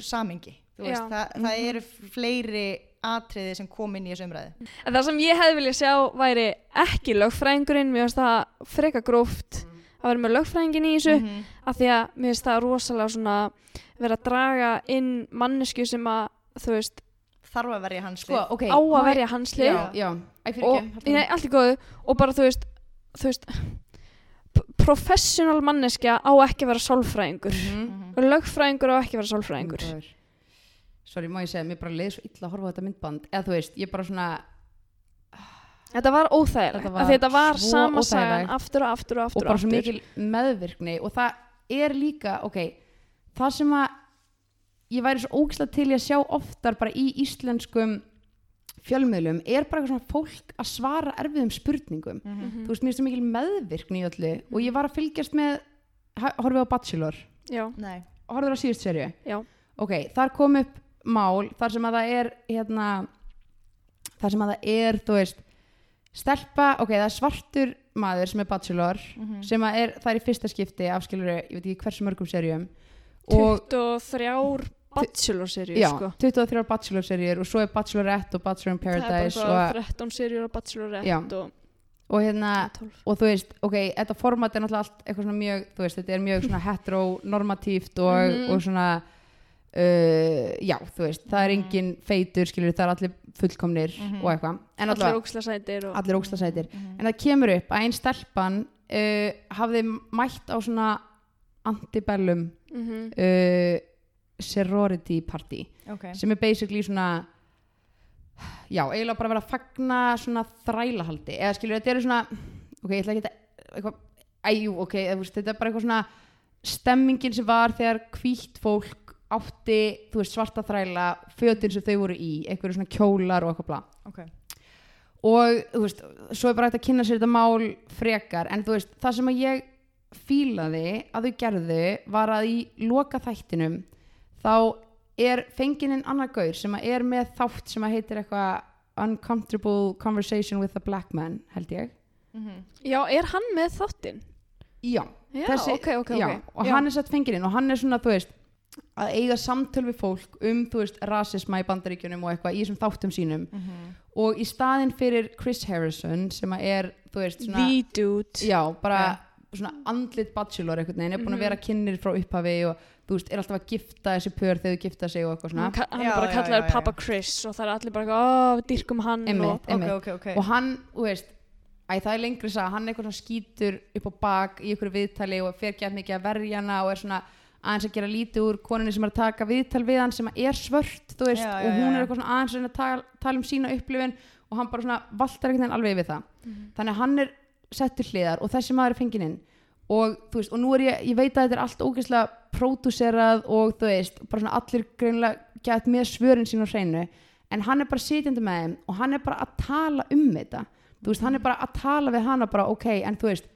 Já. það, það eru fleiri atriði sem kom inn í þessu umræði. En það sem ég hefði viljað sjá væri ekki lögfræðingurinn, mér finnst það freka gróft að vera með lögfræðingin í þessu Mhm. af því að mér finnst það rosalega svona vera að draga inn mannesku sem að þú veist Þarf að verja hans sko, lið. ok, á að verja hans lið já, já, Æ, og ekki, nei, allt í góðu og bara þú veist, þú veist professional manneskja á ekki að vera sálfræðingur Mhm. og lögfræðingur á ekki að vera sálfræðingur. Sorry, má ég segja, mér bara leið svo illa að horfa á þetta myndband. Eða þú veist, ég bara svona þetta var óþægilegt Þetta þetta var þetta var svo sama sagan aftur og aftur og aftur og bara svo mikil meðvirkni. Og það er líka, ok það sem að ég væri svo ógislega til að sjá oftar bara í íslenskum fjölmiðlum er bara eitthvað svona fólk að svara erfiðum spurningum. Mhm. þú veist, mér finnst það mikil meðvirkni í öllu. Og ég var að fylgjast með horfið á Bachelor. Já, Nei. horfður á síðust serju já, ok, þar kom upp mál þar sem að það er hérna, þar sem að það er þú veist, stelpa ok, það er svartur maður sem er bachelor Mhm. sem að er, það er í fyrsta skipti afskilur, ég veit ekki hversu mörgum serjum og 23 bachelor serjur já, sko. 23 bachelor serjur og svo er bachelorette og bachelor in það er paradise bara og, 13 serjur á bachelorette og og hérna 12 og þú veist, ok, þetta format er náttúrulega allt eitthvað svona mjög, þú veist, þetta er mjög svona heteronormatíft og, Mhm. og svona uh, já, þú veist, það er Mhm. engin feitur, skilur, það er allir fullkomnir Mhm. og eitthvað, en allir allavega óksla sætir og allir ógstasætir, Mhm. en það kemur upp að einn stelpan uh, hafði mætt á svona antibellum Mhm. uh, sorority party Ok. sem er basically svona já, eiginlega bara að vera að fagna svona þrælahaldi eða skilur, þetta eru svona ok, ég ætla ekki að eitthvað, æjú, ok, þetta er bara eitthvað svona stemmingin sem var þegar hvítt fólk átti, þú veist, svarta þræla fötin sem þau voru í, einhverju svona kjólar og eitthvað bla Ok. og þú veist, svo er bara hægt að kynna sér þetta mál frekar, en þú veist, það sem að ég fílaði að þau gerðu var að í loka þættinum þá er fengininn annar gaur sem að er með þátt sem að heitir eitthvað Uncomfortable Conversation with a Black Man held ég Mhm. já, er hann með þáttinn? já, já, Þessi- ok, ok, já ok og Já. hann er sett fengininn og hann er svona, þú veist að eiga samtöl við fólk um, þú veist, rasisma í bandaríkjunum og eitthvað í þessum þáttum sínum Mhm. og í staðinn fyrir Chris Harrison sem að er, þú veist, svona the dude já, bara svona andlit bachelor einhvern veginn, er búin að Mhm. vera kynir frá upphafi og þú veist, er alltaf að gifta þessi pör þegar þau gifta sig og eitthvað svona hann, Já, er bara kallaður. Papa Chris og það er allir bara ó, við dyrkum hann Einmitt. og, Ok, ok, ok. og hann, þú veist æ, það er lengri að hann er eitthvað svona skítur upp á bak í ykkur viðtali og fer gett mikið að verja hana og er svona aðeins að gera lítið úr koninni sem er að taka viðtal við hann sem er svört, veist, Já, já, og hún er eitthvað aðeins að tala, tala um sína upplifun og hann bara valtar einhvern veginn alveg við það. Þannig að hann er settur hliðar og þessi maður er fenginn inn. Og veist, og nú er ég, ég veit að þetta er allt ógeðslega pródúserað og þú veist, bara svona allir greinlega gett með svörin sín á hreinu. En hann er bara sitjandi með þeim og hann er bara að tala um þetta. Þú veist, hann er bara að tala við hana bara ok, en þú veist,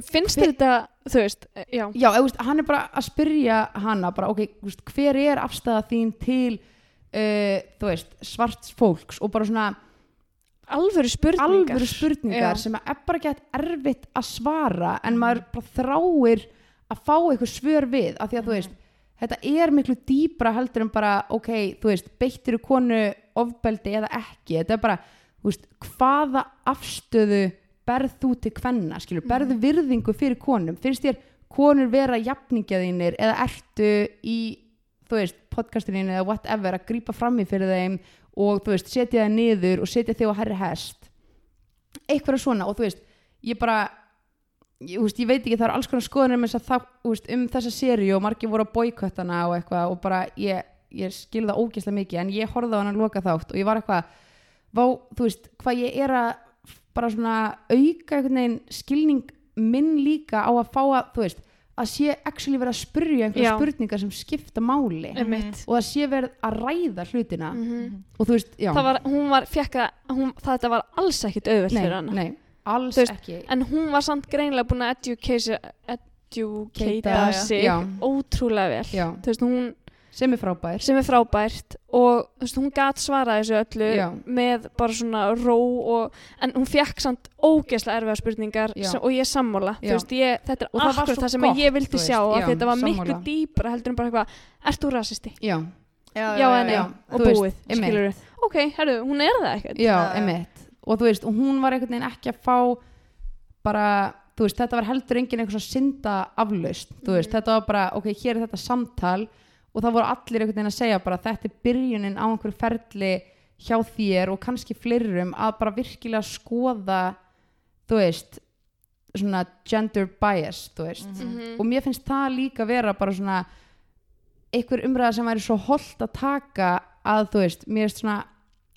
finnst þér þetta, þú veist, eh, já. Já, veist, hann er bara að spyrja hana bara ok, veist, hver er afstæða þín til uh, veist, svarts fólks? Og bara svona alvöru spurningar. alvöru spurningar sem er bara gett erfitt að svara en maður bara þráir að fá eitthvað svör við af því að þú veist, þetta er miklu dýbra heldur en bara, ok, þú veist beittir konu ofbeldi eða ekki? Þetta er bara, þú veist, hvaða afstöðu berð þú til kvenna, skilur, berðu virðingu fyrir konum, finnst þér konur vera jafningjaðinir eða ertu í, þú veist, podcastinu eða whatever, að grípa fram í fyrir þeim og þú veist, setja það niður og setja þig á herri hest? Eitthvað svona og þú veist, ég bara ég, veist, ég veit ekki, það er alls konar skoðanir um, þessa, um þessa seríu og margir voru að boykottana og eitthvað og bara ég, ég skil það ógeðslega mikið en ég horfði á hann að loka þátt og ég var eitthvað vá, þú veist, hvað ég er að bara svona auka einhvern veginn skilning minn líka á að fá að, þú veist, að sé actually verið að spyrja einhverja Já. spurningar sem skipta máli Einmitt. og að sé verið að ræða hlutina Mhm. og þú veist, já það var, hún var, fekk að hún, þetta var alls ekkit auðvelt nei, fyrir hana nei, alls Þú veist, ekki en hún var samt greinlega búin að educate, educata Keita, sig já. ótrúlega vel já, þú veist, hún sem er frábær. Sem er frábært og þú veist, hún gat svarað þessu öllu Já. með bara svona ró og, en hún fekk samt ógeðslega erfiða spurningar sem, og ég sammála Já. þú veist, ég, þetta er Og það sem gott, ég vildi sjá já, þetta var miklu sammála. dýpra heldur en bara eitthvað, ert þú rasisti? já, já, Já, en já, já, já. og búið, skilur ok, herru, hún er það ekkert. Já, emitt og þú veist, og hún var einhvern veginn ekki að fá bara, þú veist, þetta var heldur enginn einhvers að synda aflaust þú veist, þetta var bara, ok, hér er þetta samtal og það voru allir einhvern veginn að segja bara þetta er byrjunin á einhverju ferli hjá þér og kannski fleirum að bara virkilega skoða þú veist svona gender bias, þú veist Mhm. og mér finnst það líka vera bara svona einhver umræða sem væri svo holdt að taka að þú veist, mér finnst svona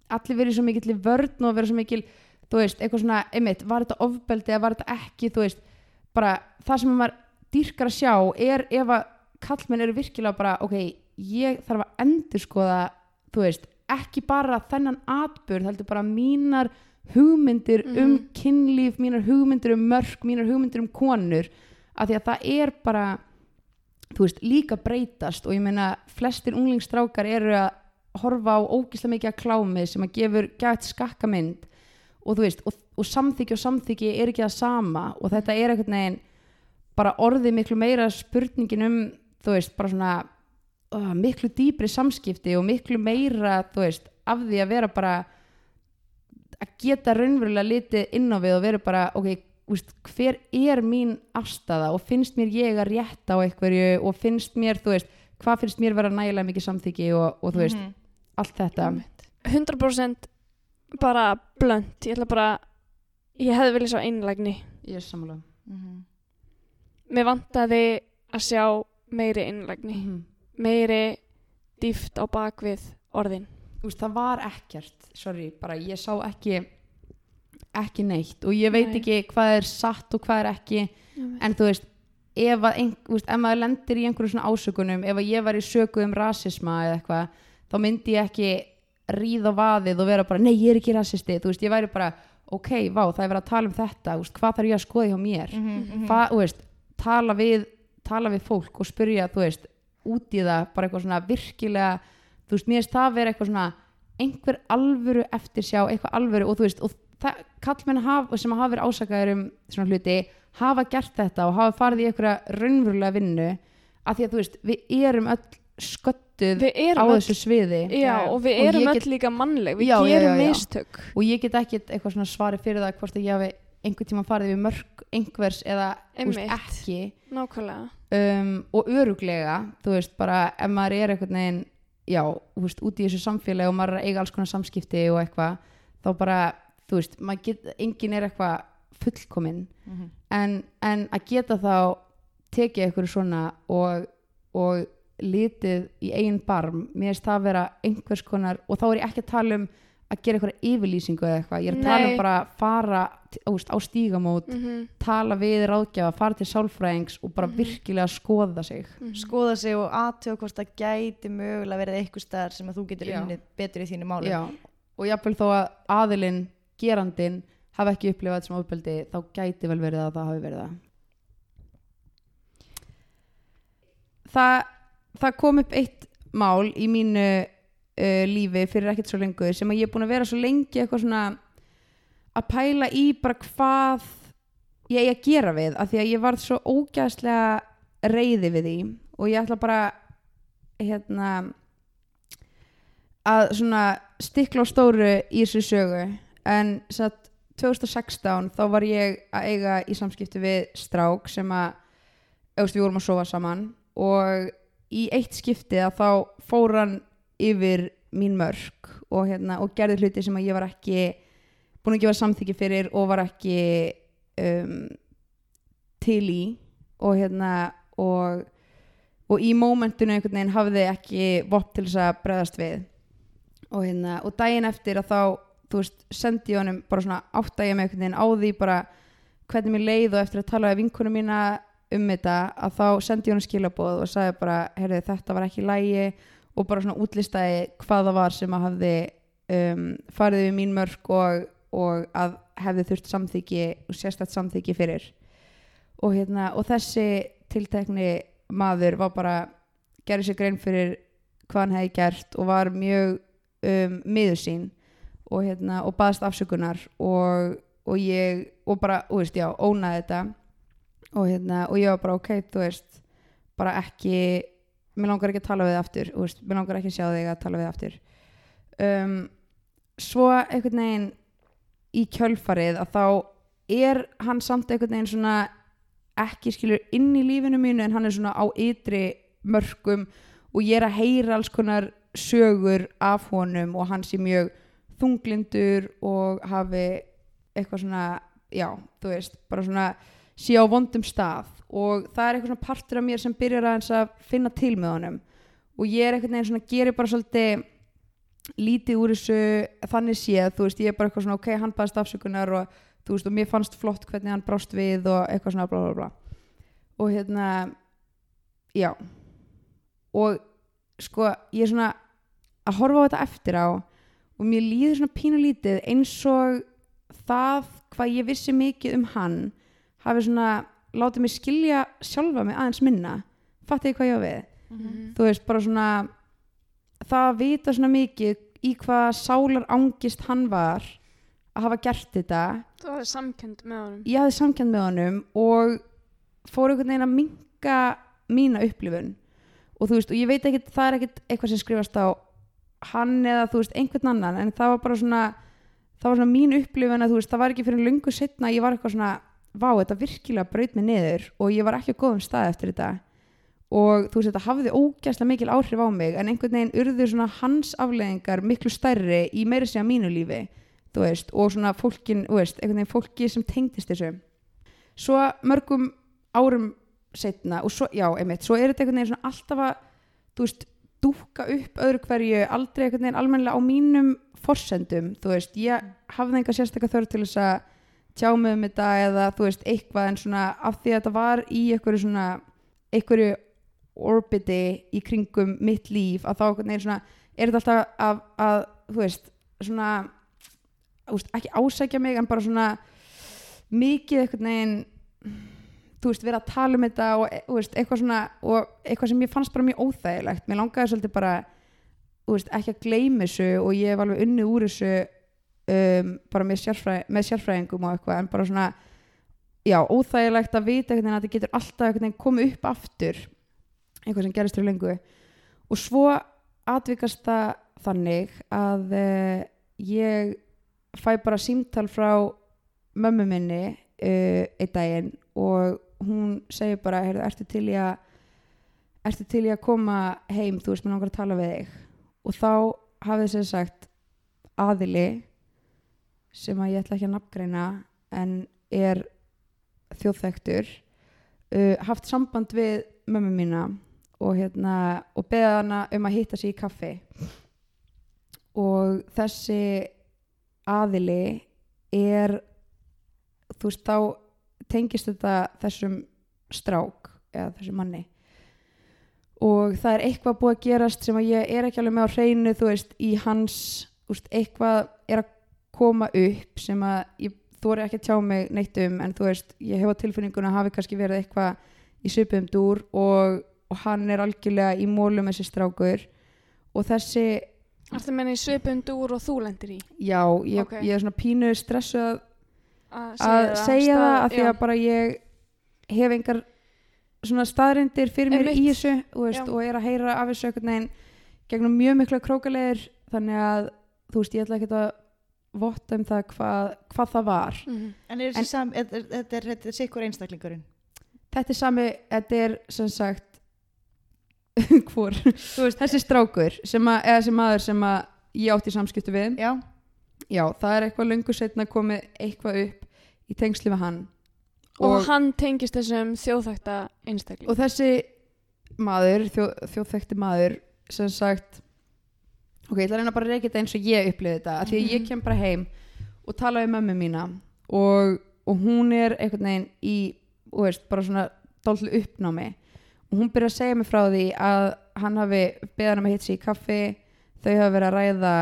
allir verið svo mikill í vörn og verið svo mikil þú veist, eitthvað svona, einmitt, var þetta ofbeldi eða var þetta ekki, þú veist bara það sem maður dýrkar að sjá er ef að kallmenn eru virkilega bara, ok, ég þarf að endurskoða, þú veist ekki bara þennan atburð heldur bara mínar hugmyndir um Mhm. kynlíf, mínar hugmyndir um mörk mínar hugmyndir um konur af því að það er bara þú veist, líka breytast og ég meina flestir unglingstrákar eru að horfa á ógislega mikið að klámi sem að gefur gætt skakkamynd og þú veist, og, og samþykki og samþykki er ekki það sama og þetta er einhvern veginn bara orðið miklu meira spurningin um þú veist, bara svona uh, miklu dýpri samskipti og miklu meira, þú veist, af því að vera bara að geta raunverulega litið inn á við og vera bara, ok, úst, hver er mín afstafa og finnst mér ég að rétta á einhverju og finnst mér, þú veist, hvað finnst mér vera nægilega mikið samþyggi og, og þú veist, Mhm. allt þetta. 100% bara blönd ég ætla bara, ég hefði viljað sjá einlægni. Ég er sammála. Mhm. mér vantaði að sjá meiri einlægni mm meiri dýft á bakvið orðin. Úst, það var ekkert, sorry, bara ég sá ekki ekki neitt og ég veit Nei. ekki hvað er satt og hvað er ekki en þú veist ef, ein, úst, ef maður lendir í einhverju svona ásökunum ef ég var í söku um rasisma eða eitthvað, þá myndi ég ekki ríða vaðið og vera bara nei, ég er ekki rasisti, þú veist, ég væri bara ok, vá, það er verið að tala um þetta úst, hvað þarf ég að skoða hjá mér? Mhm, Fa, þú veist, tala við tala við fólk og spyrja þú veist, út í það, bara eitthvað svona virkilega, þú veist, mér finnst það vera eitthvað svona einhver alvöru eftirsjá, eitthvað alvöru og þú veist og kallmenn sem hafa verið ásakaðir um svona hluti, hafa gert þetta og hafa farið í einhverja raunverulega vinnu af því að þú veist, við erum öll sköttuð á þessu sviði. Já, og við erum öll get- líka mannleg. Við Já, gerum já, mistök. Og ég get ekkit eitthvað svona svari fyrir það hvort að ég hafi einhvern tíma farið við mörg einhvers eða Einmitt. ekki. Nákvæmlega um, og öruglega þú veist bara ef maður er einhvern veginn já, þú veist, út í þessu samfélagi og maður er eiga alls konar samskipti og eitthvað þá bara, þú veist, get enginn er eitthvað fullkominn Mhm. en, en að geta þá tekið eitthvað svona og, og litið í eigin barm mér finnst það að vera einhvers konar og þá er ég ekki að tala um að gera eitthvað yfirlýsingu eða eitthvað, ég er að tala um bara að fara t- þú veist, á stígamót mm tala við ráðgjafa, fara til sálfræðings og bara Mhm. virkilega skoða sig. Skoða sig og aðtöða hvort það gæti mögulega verið eitthvað staðar sem að þú getur Já. unnið betur í þínu máli. Já, og jafnvel þó að aðilinn gerandinn hafi ekki upplifað þetta sem ofbeldi þá gæti vel verið að það hafi verið það. Það, það kom upp eitt mál í mínu uh, lífi fyrir ekkert svo lengur sem að ég er búin að vera svo lengi eitthvað svona að pæla í bara hvað ég eigi að gera við af því að ég varð svo ógæðslega reyði við því og ég ætla bara hérna að svona stikla á stóru í þessu sögu. En satt 2016 þá var ég að eiga í samskipti við strák sem að auðvist við vorum að sofa saman og í eitt skipti að þá fór hann yfir mín mörk og, hérna, og gerði hluti sem að ég var ekki búin að gefa samþykki fyrir og var ekki um, til í og hérna og, og í mómentinu einhvern veginn hafði ekki vopp til þess að bregðast við. Og hérna og daginn eftir að þá þú veist, sendi ég honum bara svona ég með einhvern veginn á því bara hvernig mér leið og eftir að tala við vinkunum mína um þetta að þá sendi ég honum skilaboð og sagði bara, heyrðu þetta var ekki lægi og bara svona útlistaði hvað það var sem að hafði um, farið við mín mörg og, og að hefði þurft samþyggi og sérstætt samþyggi fyrir. Og, hérna, og þessi tiltekni maður var bara gerði sér grein fyrir hvað hann hefði gert og var mjög um, miður sín og, hérna, og baðast afsökunar og, og ég og bara, þú veist, já, ónaði þetta. Og, hérna, og ég var bara ok, þú veist bara ekki mér langar ekki að tala við aftur þú veist, mér langar ekki að sjá þig að tala við aftur. Um, svo einhvern veginn í kjölfarið að þá er hann samt einhvern veginn svona ekki skilur inn í lífinu mínu en hann er svona á ytri mörgum og ég er að heyra alls konar sögur af honum og hann sé mjög þunglindur og hafi eitthvað svona, já, þú veist bara svona sé á vondum stað. Og það er eitthvað svona partur af mér sem byrjar aðeins að finna til með honum. Og ég er eitthvað neginn svona, gerir bara svolítið lítið úr þessu þannig séð, þú veist, ég er bara eitthvað svona ok, hann baðast afsökunar og þú veist og mér fannst flott hvernig hann brást við og eitthvað svona bla bla bla. Og hérna já. Og sko, ég er svona að horfa á þetta eftir á og mér líður svona pínu lítið eins og það hvað ég vissi mikið um hann hafi svona látið mig skilja sjálfa mig aðeins minna. Fattið þið hvað ég á við? Þú veist bara svona það að vita svona mikið í hvað sálar ángist hann var að hafa gert þetta. Það var samkend með honum. ég hafði samkjönd með honum og fór einhvern veginn að minka mína upplifun. Og þú veist, og ég veit ekkert, það er ekkert eitthvað sem skrifast á hann eða þú veist, einhvern annan en það var bara svona það var svona mín upplifun að þú veist, það var ekki fyrir lungu setna, ég var eitthvað svona vá, þetta virkilega braut mig niður og ég var ekki á góðum stað eftir þetta og þú veist, þetta hafði ógæslega mikil áhrif á mig en einhvern veginn urðu svona hans afleðingar miklu stærri í meiri segja mínu lífi veist, og svona fólkin, veist, einhvern veginn fólki sem tengdist þessu. Svo mörgum árum setna og svo, já, einmitt, svo er þetta einhvern veginn svona alltaf að, þú veist dúkka upp öðru hverju, aldrei einhvern veginn almennilega á mínum forsendum þú veist, ég hafði einhver sérstakka þörf til þess að tjá mig um þetta eða þú veist, eitthvað en svona af því að þetta var í einhverju svona einhverju orbiti í kringum mitt líf að þá veginn svona er þetta alltaf að, að þú veist, svona veist, ekki ásækja mig en bara svona mikið einhvern veginn þú veist, vera að tala um þetta og þú veist, eitthvað svona og eitthvað sem ég fannst bara mjög óþægilegt. Mér langaði svolítið bara veist, ekki að gleyma þessu og ég hef alveg unnið úr þessu um, bara með, sérfræ, með sérfræðingum og eitthvað en bara svona já, óþægilegt að vita einhvern veginn að þetta getur alltaf veginn komið upp aftur eitthvað sem gerist fyrir lengu og svo atvikast það þannig að uh, ég fæ bara símtal frá mömmu minni uh, einn daginn og hún segir bara, heyrðu, ertu til í að ertu til í að koma heim? Þú veist, mér langar að tala við þig. Og þá hafið sér sagt aðili sem að ég ætla ekki að nafngreina en er þjóðþektur uh, haft samband við mömmu mína og hérna og beða hana um að hitta sig í kaffi. Og þessi aðili er þú veist þá tengist þetta þessum strák eða þessum manni. Og það er eitthvað búið að gerast sem að ég er ekki alveg með á hreinu þú veist í hans þú veist, eitthvað er að koma upp sem að ég þóri ekki að tjá mig neitt um en þú veist ég hef á tilfinninguna að hafi kannski verið eitthvað í svipum dúr og, og hann er algjörlega í mólum þessi strákur og þessi Þetta menna í svipum dúr og þú lendir í já, ég, Ok. ég er svona pínu stressuð að að segja það af því að bara ég hef engar svona staðrindir fyrir mér Einmitt. í þessu þú veist, Já. og er að heyra af þessu einhvern veginn gegnum mjög mikla krókaleir þannig að þú veist ég ætla ekki að votta um það hvað, hvað það var Mhm. En er En- þessi sam, er- er- þetta er, þetta er sikkur einstaklingurinn þetta er sami, þetta er sem sagt hvor, veist, þessi strákur sem að, eða þessi maður sem að ég átti samskiptu við. Já, já, það er eitthvað löngu setna komið eitthvað upp í tengsli við hann. Og, hann tengist þessum þjóðþækta einstakling og þessi maður, þjó, þjóðþekti maður sem sagt ok, ég ætla að reyna bara að reyka þetta eins og ég upplifði þetta af því að ég kem bara heim og tala við mömmu mína og, og hún er einhvern veginn í og veist, bara svona dállu uppnámi og hún byrjar að segja mig frá því að hann hafi beðan um að hitta sig í kaffi þau hafa verið að ræða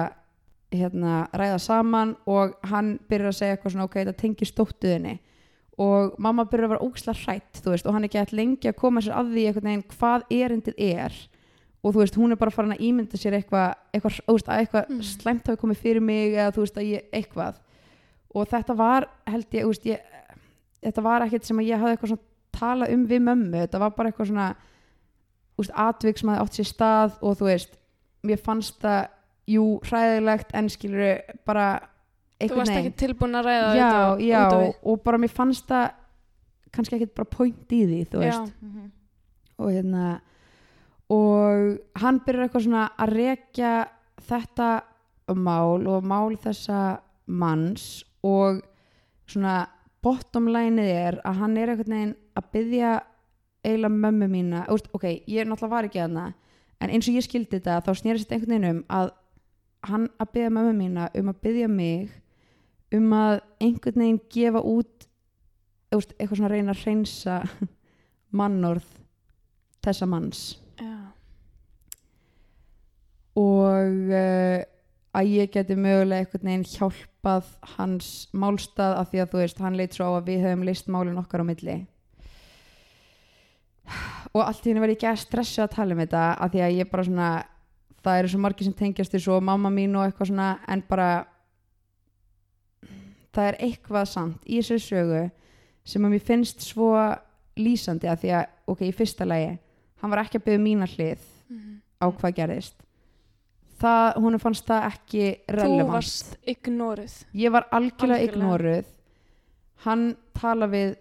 hérna, ræða saman og hann byrjar að segja eitthvað svona ok, þetta tengir stóttuðinni og mamma byrjar að vera ógislega hrætt veist, og hann er ekki alltaf lengi að koma sér að því einhvern veginn hvað erindið er. Og þú veist, hún er bara farin að ímynda sér eitthvað eitthvað, þú veist, að eitthvað Mm. slæmt hafi komið fyrir mig eða þú veist að ég, eitthvað. Og þetta var, held ég, veist, ég þetta var ekkert sem að ég hafði eitthvað svona tala um við mömmu, þetta var bara eitthvað svona þú veist, atvik sem hafði átt sér stað og þú veist, mér fannst það jú, hræðilegt en skilur bara þú einhvern varst veginn ekki tilbúin að ræða já, þetta já, út á við. og bara mér fannst það kannski ekkert bara point í því þú veist, Já. og hérna og hann byrjar eitthvað svona að rekja þetta mál og mál þessa manns og svona bottom lineið er að hann er einhvern veginn að byggja eiginlega mömmu mína úst, ok, ég náttúrulega var ekki aðna en eins og ég skildi þetta þá snýrist þetta einhvern veginn um að hann að byggja mömmu mína um að byggja mig um að einhvern veginn gefa út úst, eitthvað svona að reyna að hreinsa mannorð þessa manns Já. og uh, að ég geti mögulega einhvern veginn hjálpað hans málstað af því að þú veist, hann leit svo á að við höfum list málin okkar á milli og allt í henni verði ekki að stressa að tala um þetta af því að ég bara svona það eru svo margir sem tengjast þessu og mamma mín og eitthvað svona en bara það er eitthvað samt í þessu sögu sem að mér finnst svo lýsandi af því að, ok, í fyrsta lagi hann var ekki að byggja mína hlið Mhm. á hvað gerðist það, hún fannst það ekki þú relevant. varst ignoruð. Ég var algjörlega, Algjörlega. ignoruð. Hann tala við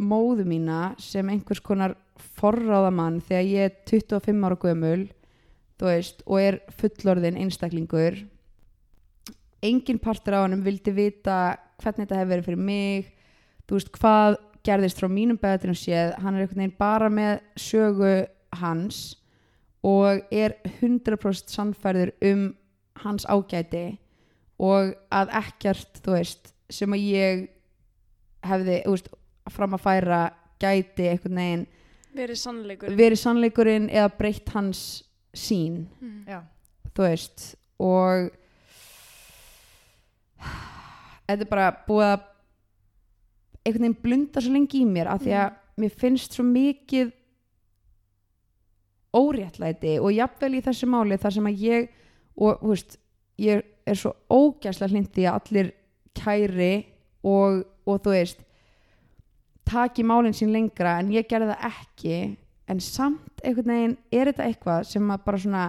móðu mína sem einhvers konar forráðamann þegar ég er 25 ára gömul þú veist, og er fullorðin einstaklingur. Engin partur á hannum vildi vita hvernig þetta hefur verið fyrir mig. Þú veist, hvað gerðist frá mínum beðatunum séð, hann er einhvern veginn bara með sögu hans og er 100% sannfærður um hans ágæti og að ekkert þú veist, sem að ég hefði, þú veist, fram að færa gæti einhvern veginn verið sannleikur verið sannleikurinn eða breytt hans sín. Já. þú veist og þetta er bara búið að einhvern veginn blunda svo lengi í mér af því að mér finnst svo mikið óréttlæti og jafnvel í þessu máli þar sem að ég og þú veist, ég er svo ógæslega hlindi að allir kæri og, og þú veist taki málinn sín lengra en ég gerði það ekki. En samt einhvern veginn er þetta eitthvað sem að bara svona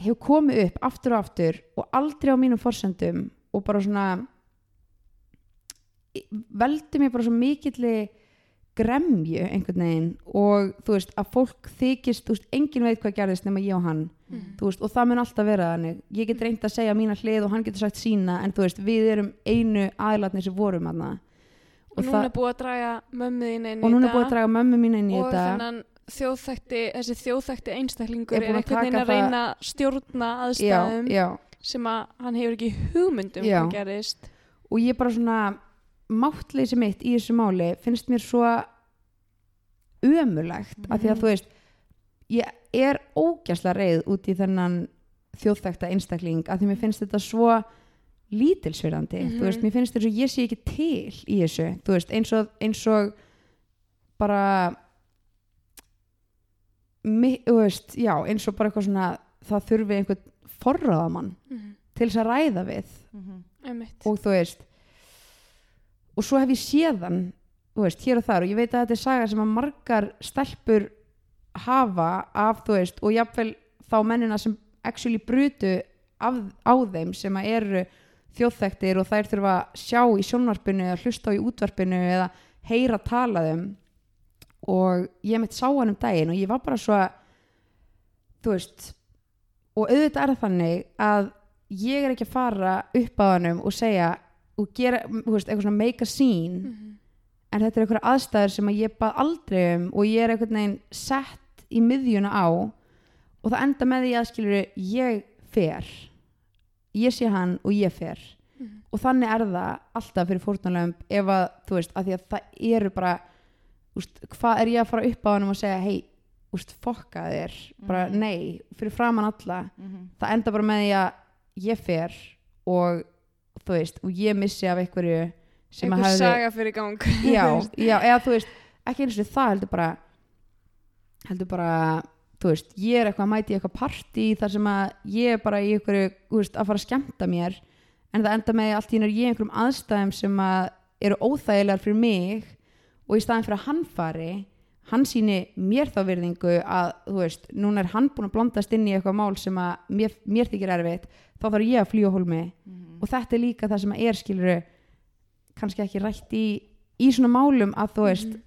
hefur komið upp aftur og aftur og aldrei á mínum forsendum og bara svona veldi mér bara svo mikilli gremju einhvern veginn og þú veist að fólk þykist, þú veist, engin veit hvað gerðist nema ég og hann, Mhm. þú veist, og það mun alltaf vera þannig, ég get reynd að segja mína hlið og hann getur sagt sína, en þú veist, við erum einu aðlarnir sem vorum aðna og núna er búið að draga mömmuðin inn og í núna er þetta búið að draga mömmu mín inn í og þetta. þennan þjóðþekti þessi þjóðþekti einstaklingur Er er, einhvern veginn að reyna að stjórna já, aðstæðum já, sem að hann hefur ekki hugmyndum Já. og ég bara svona máttleysi mitt í þessu máli finnst mér svo ömulegt af því að Mhm. þú veist ég er ógæsla reið út í þennan þjóðþekta einstakling af því mér finnst þetta svo lítilsverðandi, Mhm. þú veist, mér finnst þess að ég sé ekki til í þessu, þú veist, eins og, eins og bara mi, þú veist, já, eins og bara eitthvað svona það þurfi einhvern forráðamann mm. til þess að ræða við einmitt og þú veist og svo hef ég séðan veist, hér og þar. Og ég veit að þetta er saga sem að margar stelpur hafa af, þú veist, og jafnvel þá mennina sem actually brutu af, á þeim sem að eru þjóðþektir og þær þurfa að sjá í sjónvarpinu eða hlusta á í útvarpinu eða heyra tala þeim og ég mitt sá hann um daginn og ég var bara svo að þú veist og auðvitað er þannig að ég er ekki að fara upp á hannum og segja og gera, þú veist, eitthvað svona make a scene Mhm. en þetta er eitthvað aðstæður sem að ég bað aldrei um og ég er einhvern veginn sett í miðjuna á og það enda með því að skilur ég fer ég sé hann og ég fer Mhm. og þannig er það alltaf fyrir fórtunlegum ef að, þú veist, að því að það eru bara úst, hvað er ég að fara upp á hann og segja, hei, úst, fokka þér bara Mhm. nei, fyrir framann alla Mhm. það enda bara með því að ég fer og þú veist, og ég missi af einhverju sem að einhver hefði saga fyrir gang. Já, já, eða þú veist ekki eins og það heldur bara heldur bara þú veist, ég er eitthvað að mæti eitthvað partí þar sem að ég er bara í einhverju þú veist, að fara að skemmta mér en það enda með allt í náttúrulega ég einhverjum aðstæðum sem að eru óþægilegar fyrir mig og í staðin fyrir að hann fari hann síni mér þá virðingu að þú veist, núna er hann búin að blandast inn í eitthvað mál sem að mér, mér þykir erfitt þá þarf ég að flýja hólmi. Mhm. og þetta er líka það sem að er skiluru kannski ekki rætt í í svona málum að þú veist Mhm.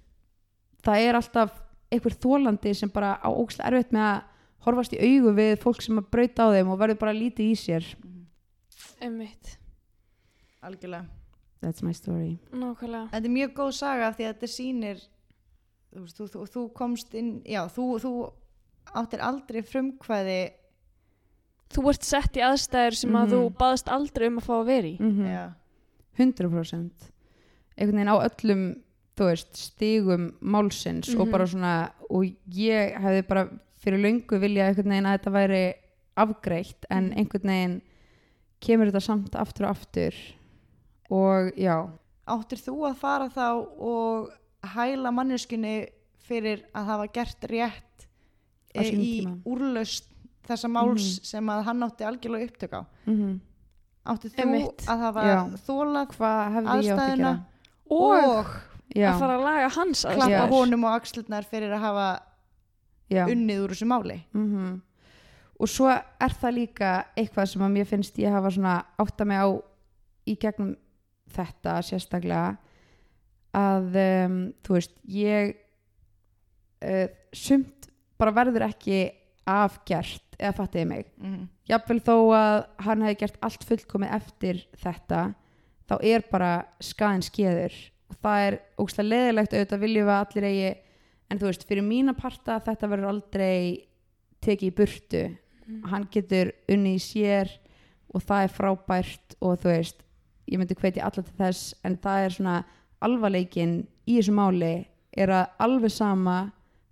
það er alltaf einhver þólandi sem bara á ógst erfitt með að horfast í augu við fólk sem að brauta á þeim og verður bara lítið í sér. Einmitt, algjörlega. That's my story. Nákvæmlega. Þetta er mjög góð saga því að þetta sýnir þú, þú, þú, þú komst inn já, þú, þú áttir aldrei frumkvæði þú ert sett í aðstæður sem að Mhm. þú baðst aldrei um að fá að vera í mm já, 100% einhvern veginn á öllum þú veist, stigum málsins og Mhm. bara svona og ég hefði bara fyrir löngu vilja einhvern veginn að þetta væri afgreitt en Mhm. einhvern veginn kemur þetta samt aftur og aftur og já áttir þú að fara þá og hæla manneskunni fyrir að hafa gert rétt e, í tíma. úrlaust þessa máls Mhm. sem að hann átti algjörlega upptök á mm áttir þú Einmitt. að hafa átt að Aðstæðuna. gera og, já, að fara að laga hans klappa aðstæður honum og axlurnar fyrir að hafa já. unnið úr þessu máli mm og svo er það líka eitthvað sem að mér finnst ég hafa svona átta mig á í gegnum þetta sérstaklega að um, þú veist ég uh, sumt bara verður ekki afgert eða fattiði mig? Mm -hmm. jafnvel þó að hann hefði gert allt fullkomið eftir þetta þá er bara skaðin skeður. Og það er ógslag leðilegt auðvitað viljum við allir eigi en þú veist, fyrir mína parta þetta verður aldrei tekið í burtu. Hann getur unni í sér og það er frábært og þú veist, ég myndi hvetja alla til þess en það er svona alvarleikin í þessu máli er að alveg sama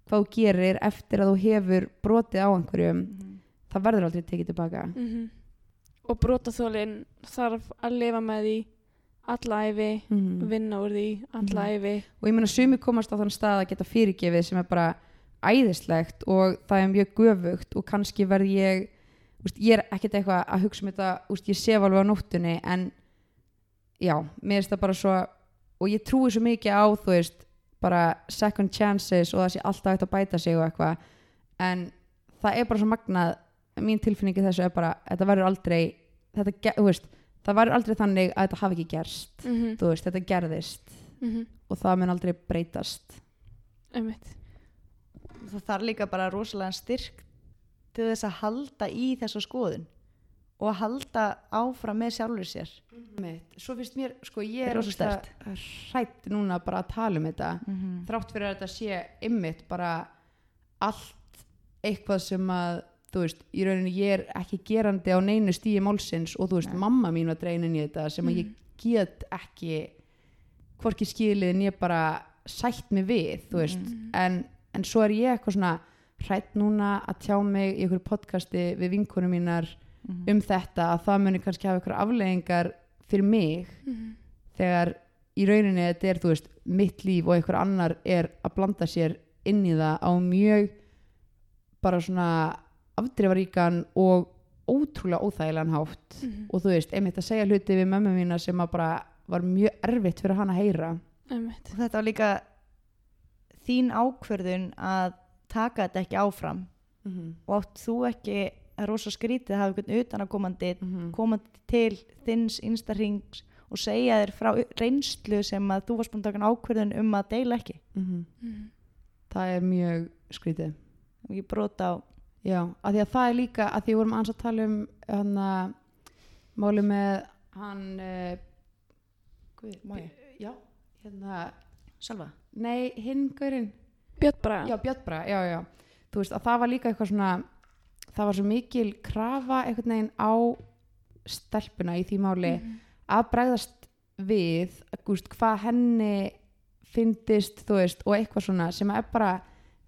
hvað þú gerir eftir að þú hefur brotið á einhverjum það verður aldrei tekið tilbaka Mhm. og brotaþólinn þarf að lifa með því alla æfi, mm. vinna úr því alla Mhm. og ég meina sumi komast á þann stað að geta fyrirgefið sem er bara æðislegt og það er mjög göfugt og kannski verð ég úst, ég er ekkert eitthvað að hugsa um þetta úst, ég sef alveg á nóttunni en já, mér finnst það bara svo og ég trúi svo mikið á þú veist, bara second chances og það sé alltaf hægt að bæta sig og eitthvað. En það er bara svo magnað. Mín tilfinningi þessu er bara þetta verður aldrei þetta, veist, það verður aldrei þannig að þetta hafi ekki gerst. Mm -hmm. þú veist, þetta gerðist. Og það mun aldrei breytast. Einmitt. Það þarf líka bara rosalega styrk til þess að halda í þessa skoðun og að halda áfram með sjálfur sér Mitt. svo finnst mér, sko ég er hrætt núna bara að tala um þetta mm -hmm. þrátt fyrir að þetta sé ymmit bara allt eitthvað sem að þú veist, í rauninu ég er ekki gerandi á neinu stíi málsins og þú veist, Nei. mamma mín var dreinin í þetta sem að ég get ekki hvorki skilið en ég bara sætt mig við, þú veist en, en svo er ég eitthvað svona hrætt núna að tjá mig í einhverju podcasti við vinkonum mínar um þetta að það muni kannski hafa einhverja afleggingar fyrir mig Mhm. þegar í rauninni þetta er þú veist mitt líf og einhver annar er að blanda sér inn í það á mjög bara svona afdrifaríkan og ótrúlega óþægilegan hátt Mhm. og þú veist, einmitt að segja hluti við mömmu mína sem að bara var mjög erfitt fyrir hann að heyra einmitt og þetta var líka þín ákverðun að taka þetta ekki áfram mm -hmm. og átt þú ekki að rosa skrítið að hafa einhvern utanakomandi Mm komandi til þins instarrings og segja þér frá reynslu sem að þú varst búin að taka ákverðun um að deila ekki. Mhm. það er mjög skrítið. Og ég brota á Já, að því að það er líka að því við vorum aðeins að tala um hana, máli með hann uh, Guð, Má ég? já, hérna Salva? Nei, hinn gaurinn. Björn bara já, Björn bara, já, já. Þú veist að það var líka eitthvað svona það var svo mikil krafa einhvern veginn á stelpuna í því máli að bregðast við gúst, hvað henni fyndist, veist, og eitthvað svona sem er bara,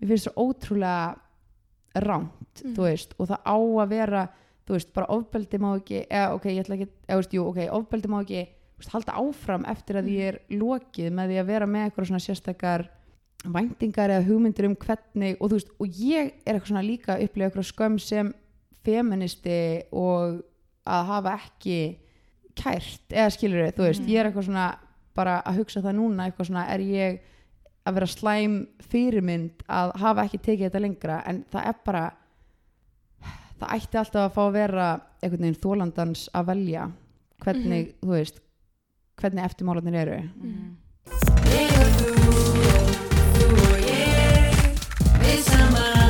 mér finnst svo ótrúlega rámt, þú veist og það á að vera, þú veist, bara ofbeldi má ekki, eða ok, ég ætla ekki eða, veist, jú, ok, ofbeldi má ekki veist, halda áfram eftir að því er lokið með því að vera með eitthvað svona sérstakar væntingar eða hugmyndir um hvernig og þú veist, og ég er eitthvað svona líka að upplega eitthvað skömm sem feministi og að hafa ekki kært eða skilur þú veist, ég er eitthvað svona bara að hugsa það núna, eitthvað svona er ég að vera slæm fyrirmynd að hafa ekki tekið þetta lengra? En það er bara það ætti alltaf að fá að vera einhvern veginn þólandans að velja hvernig, þú veist hvernig eftirmálanir eru. Við saman,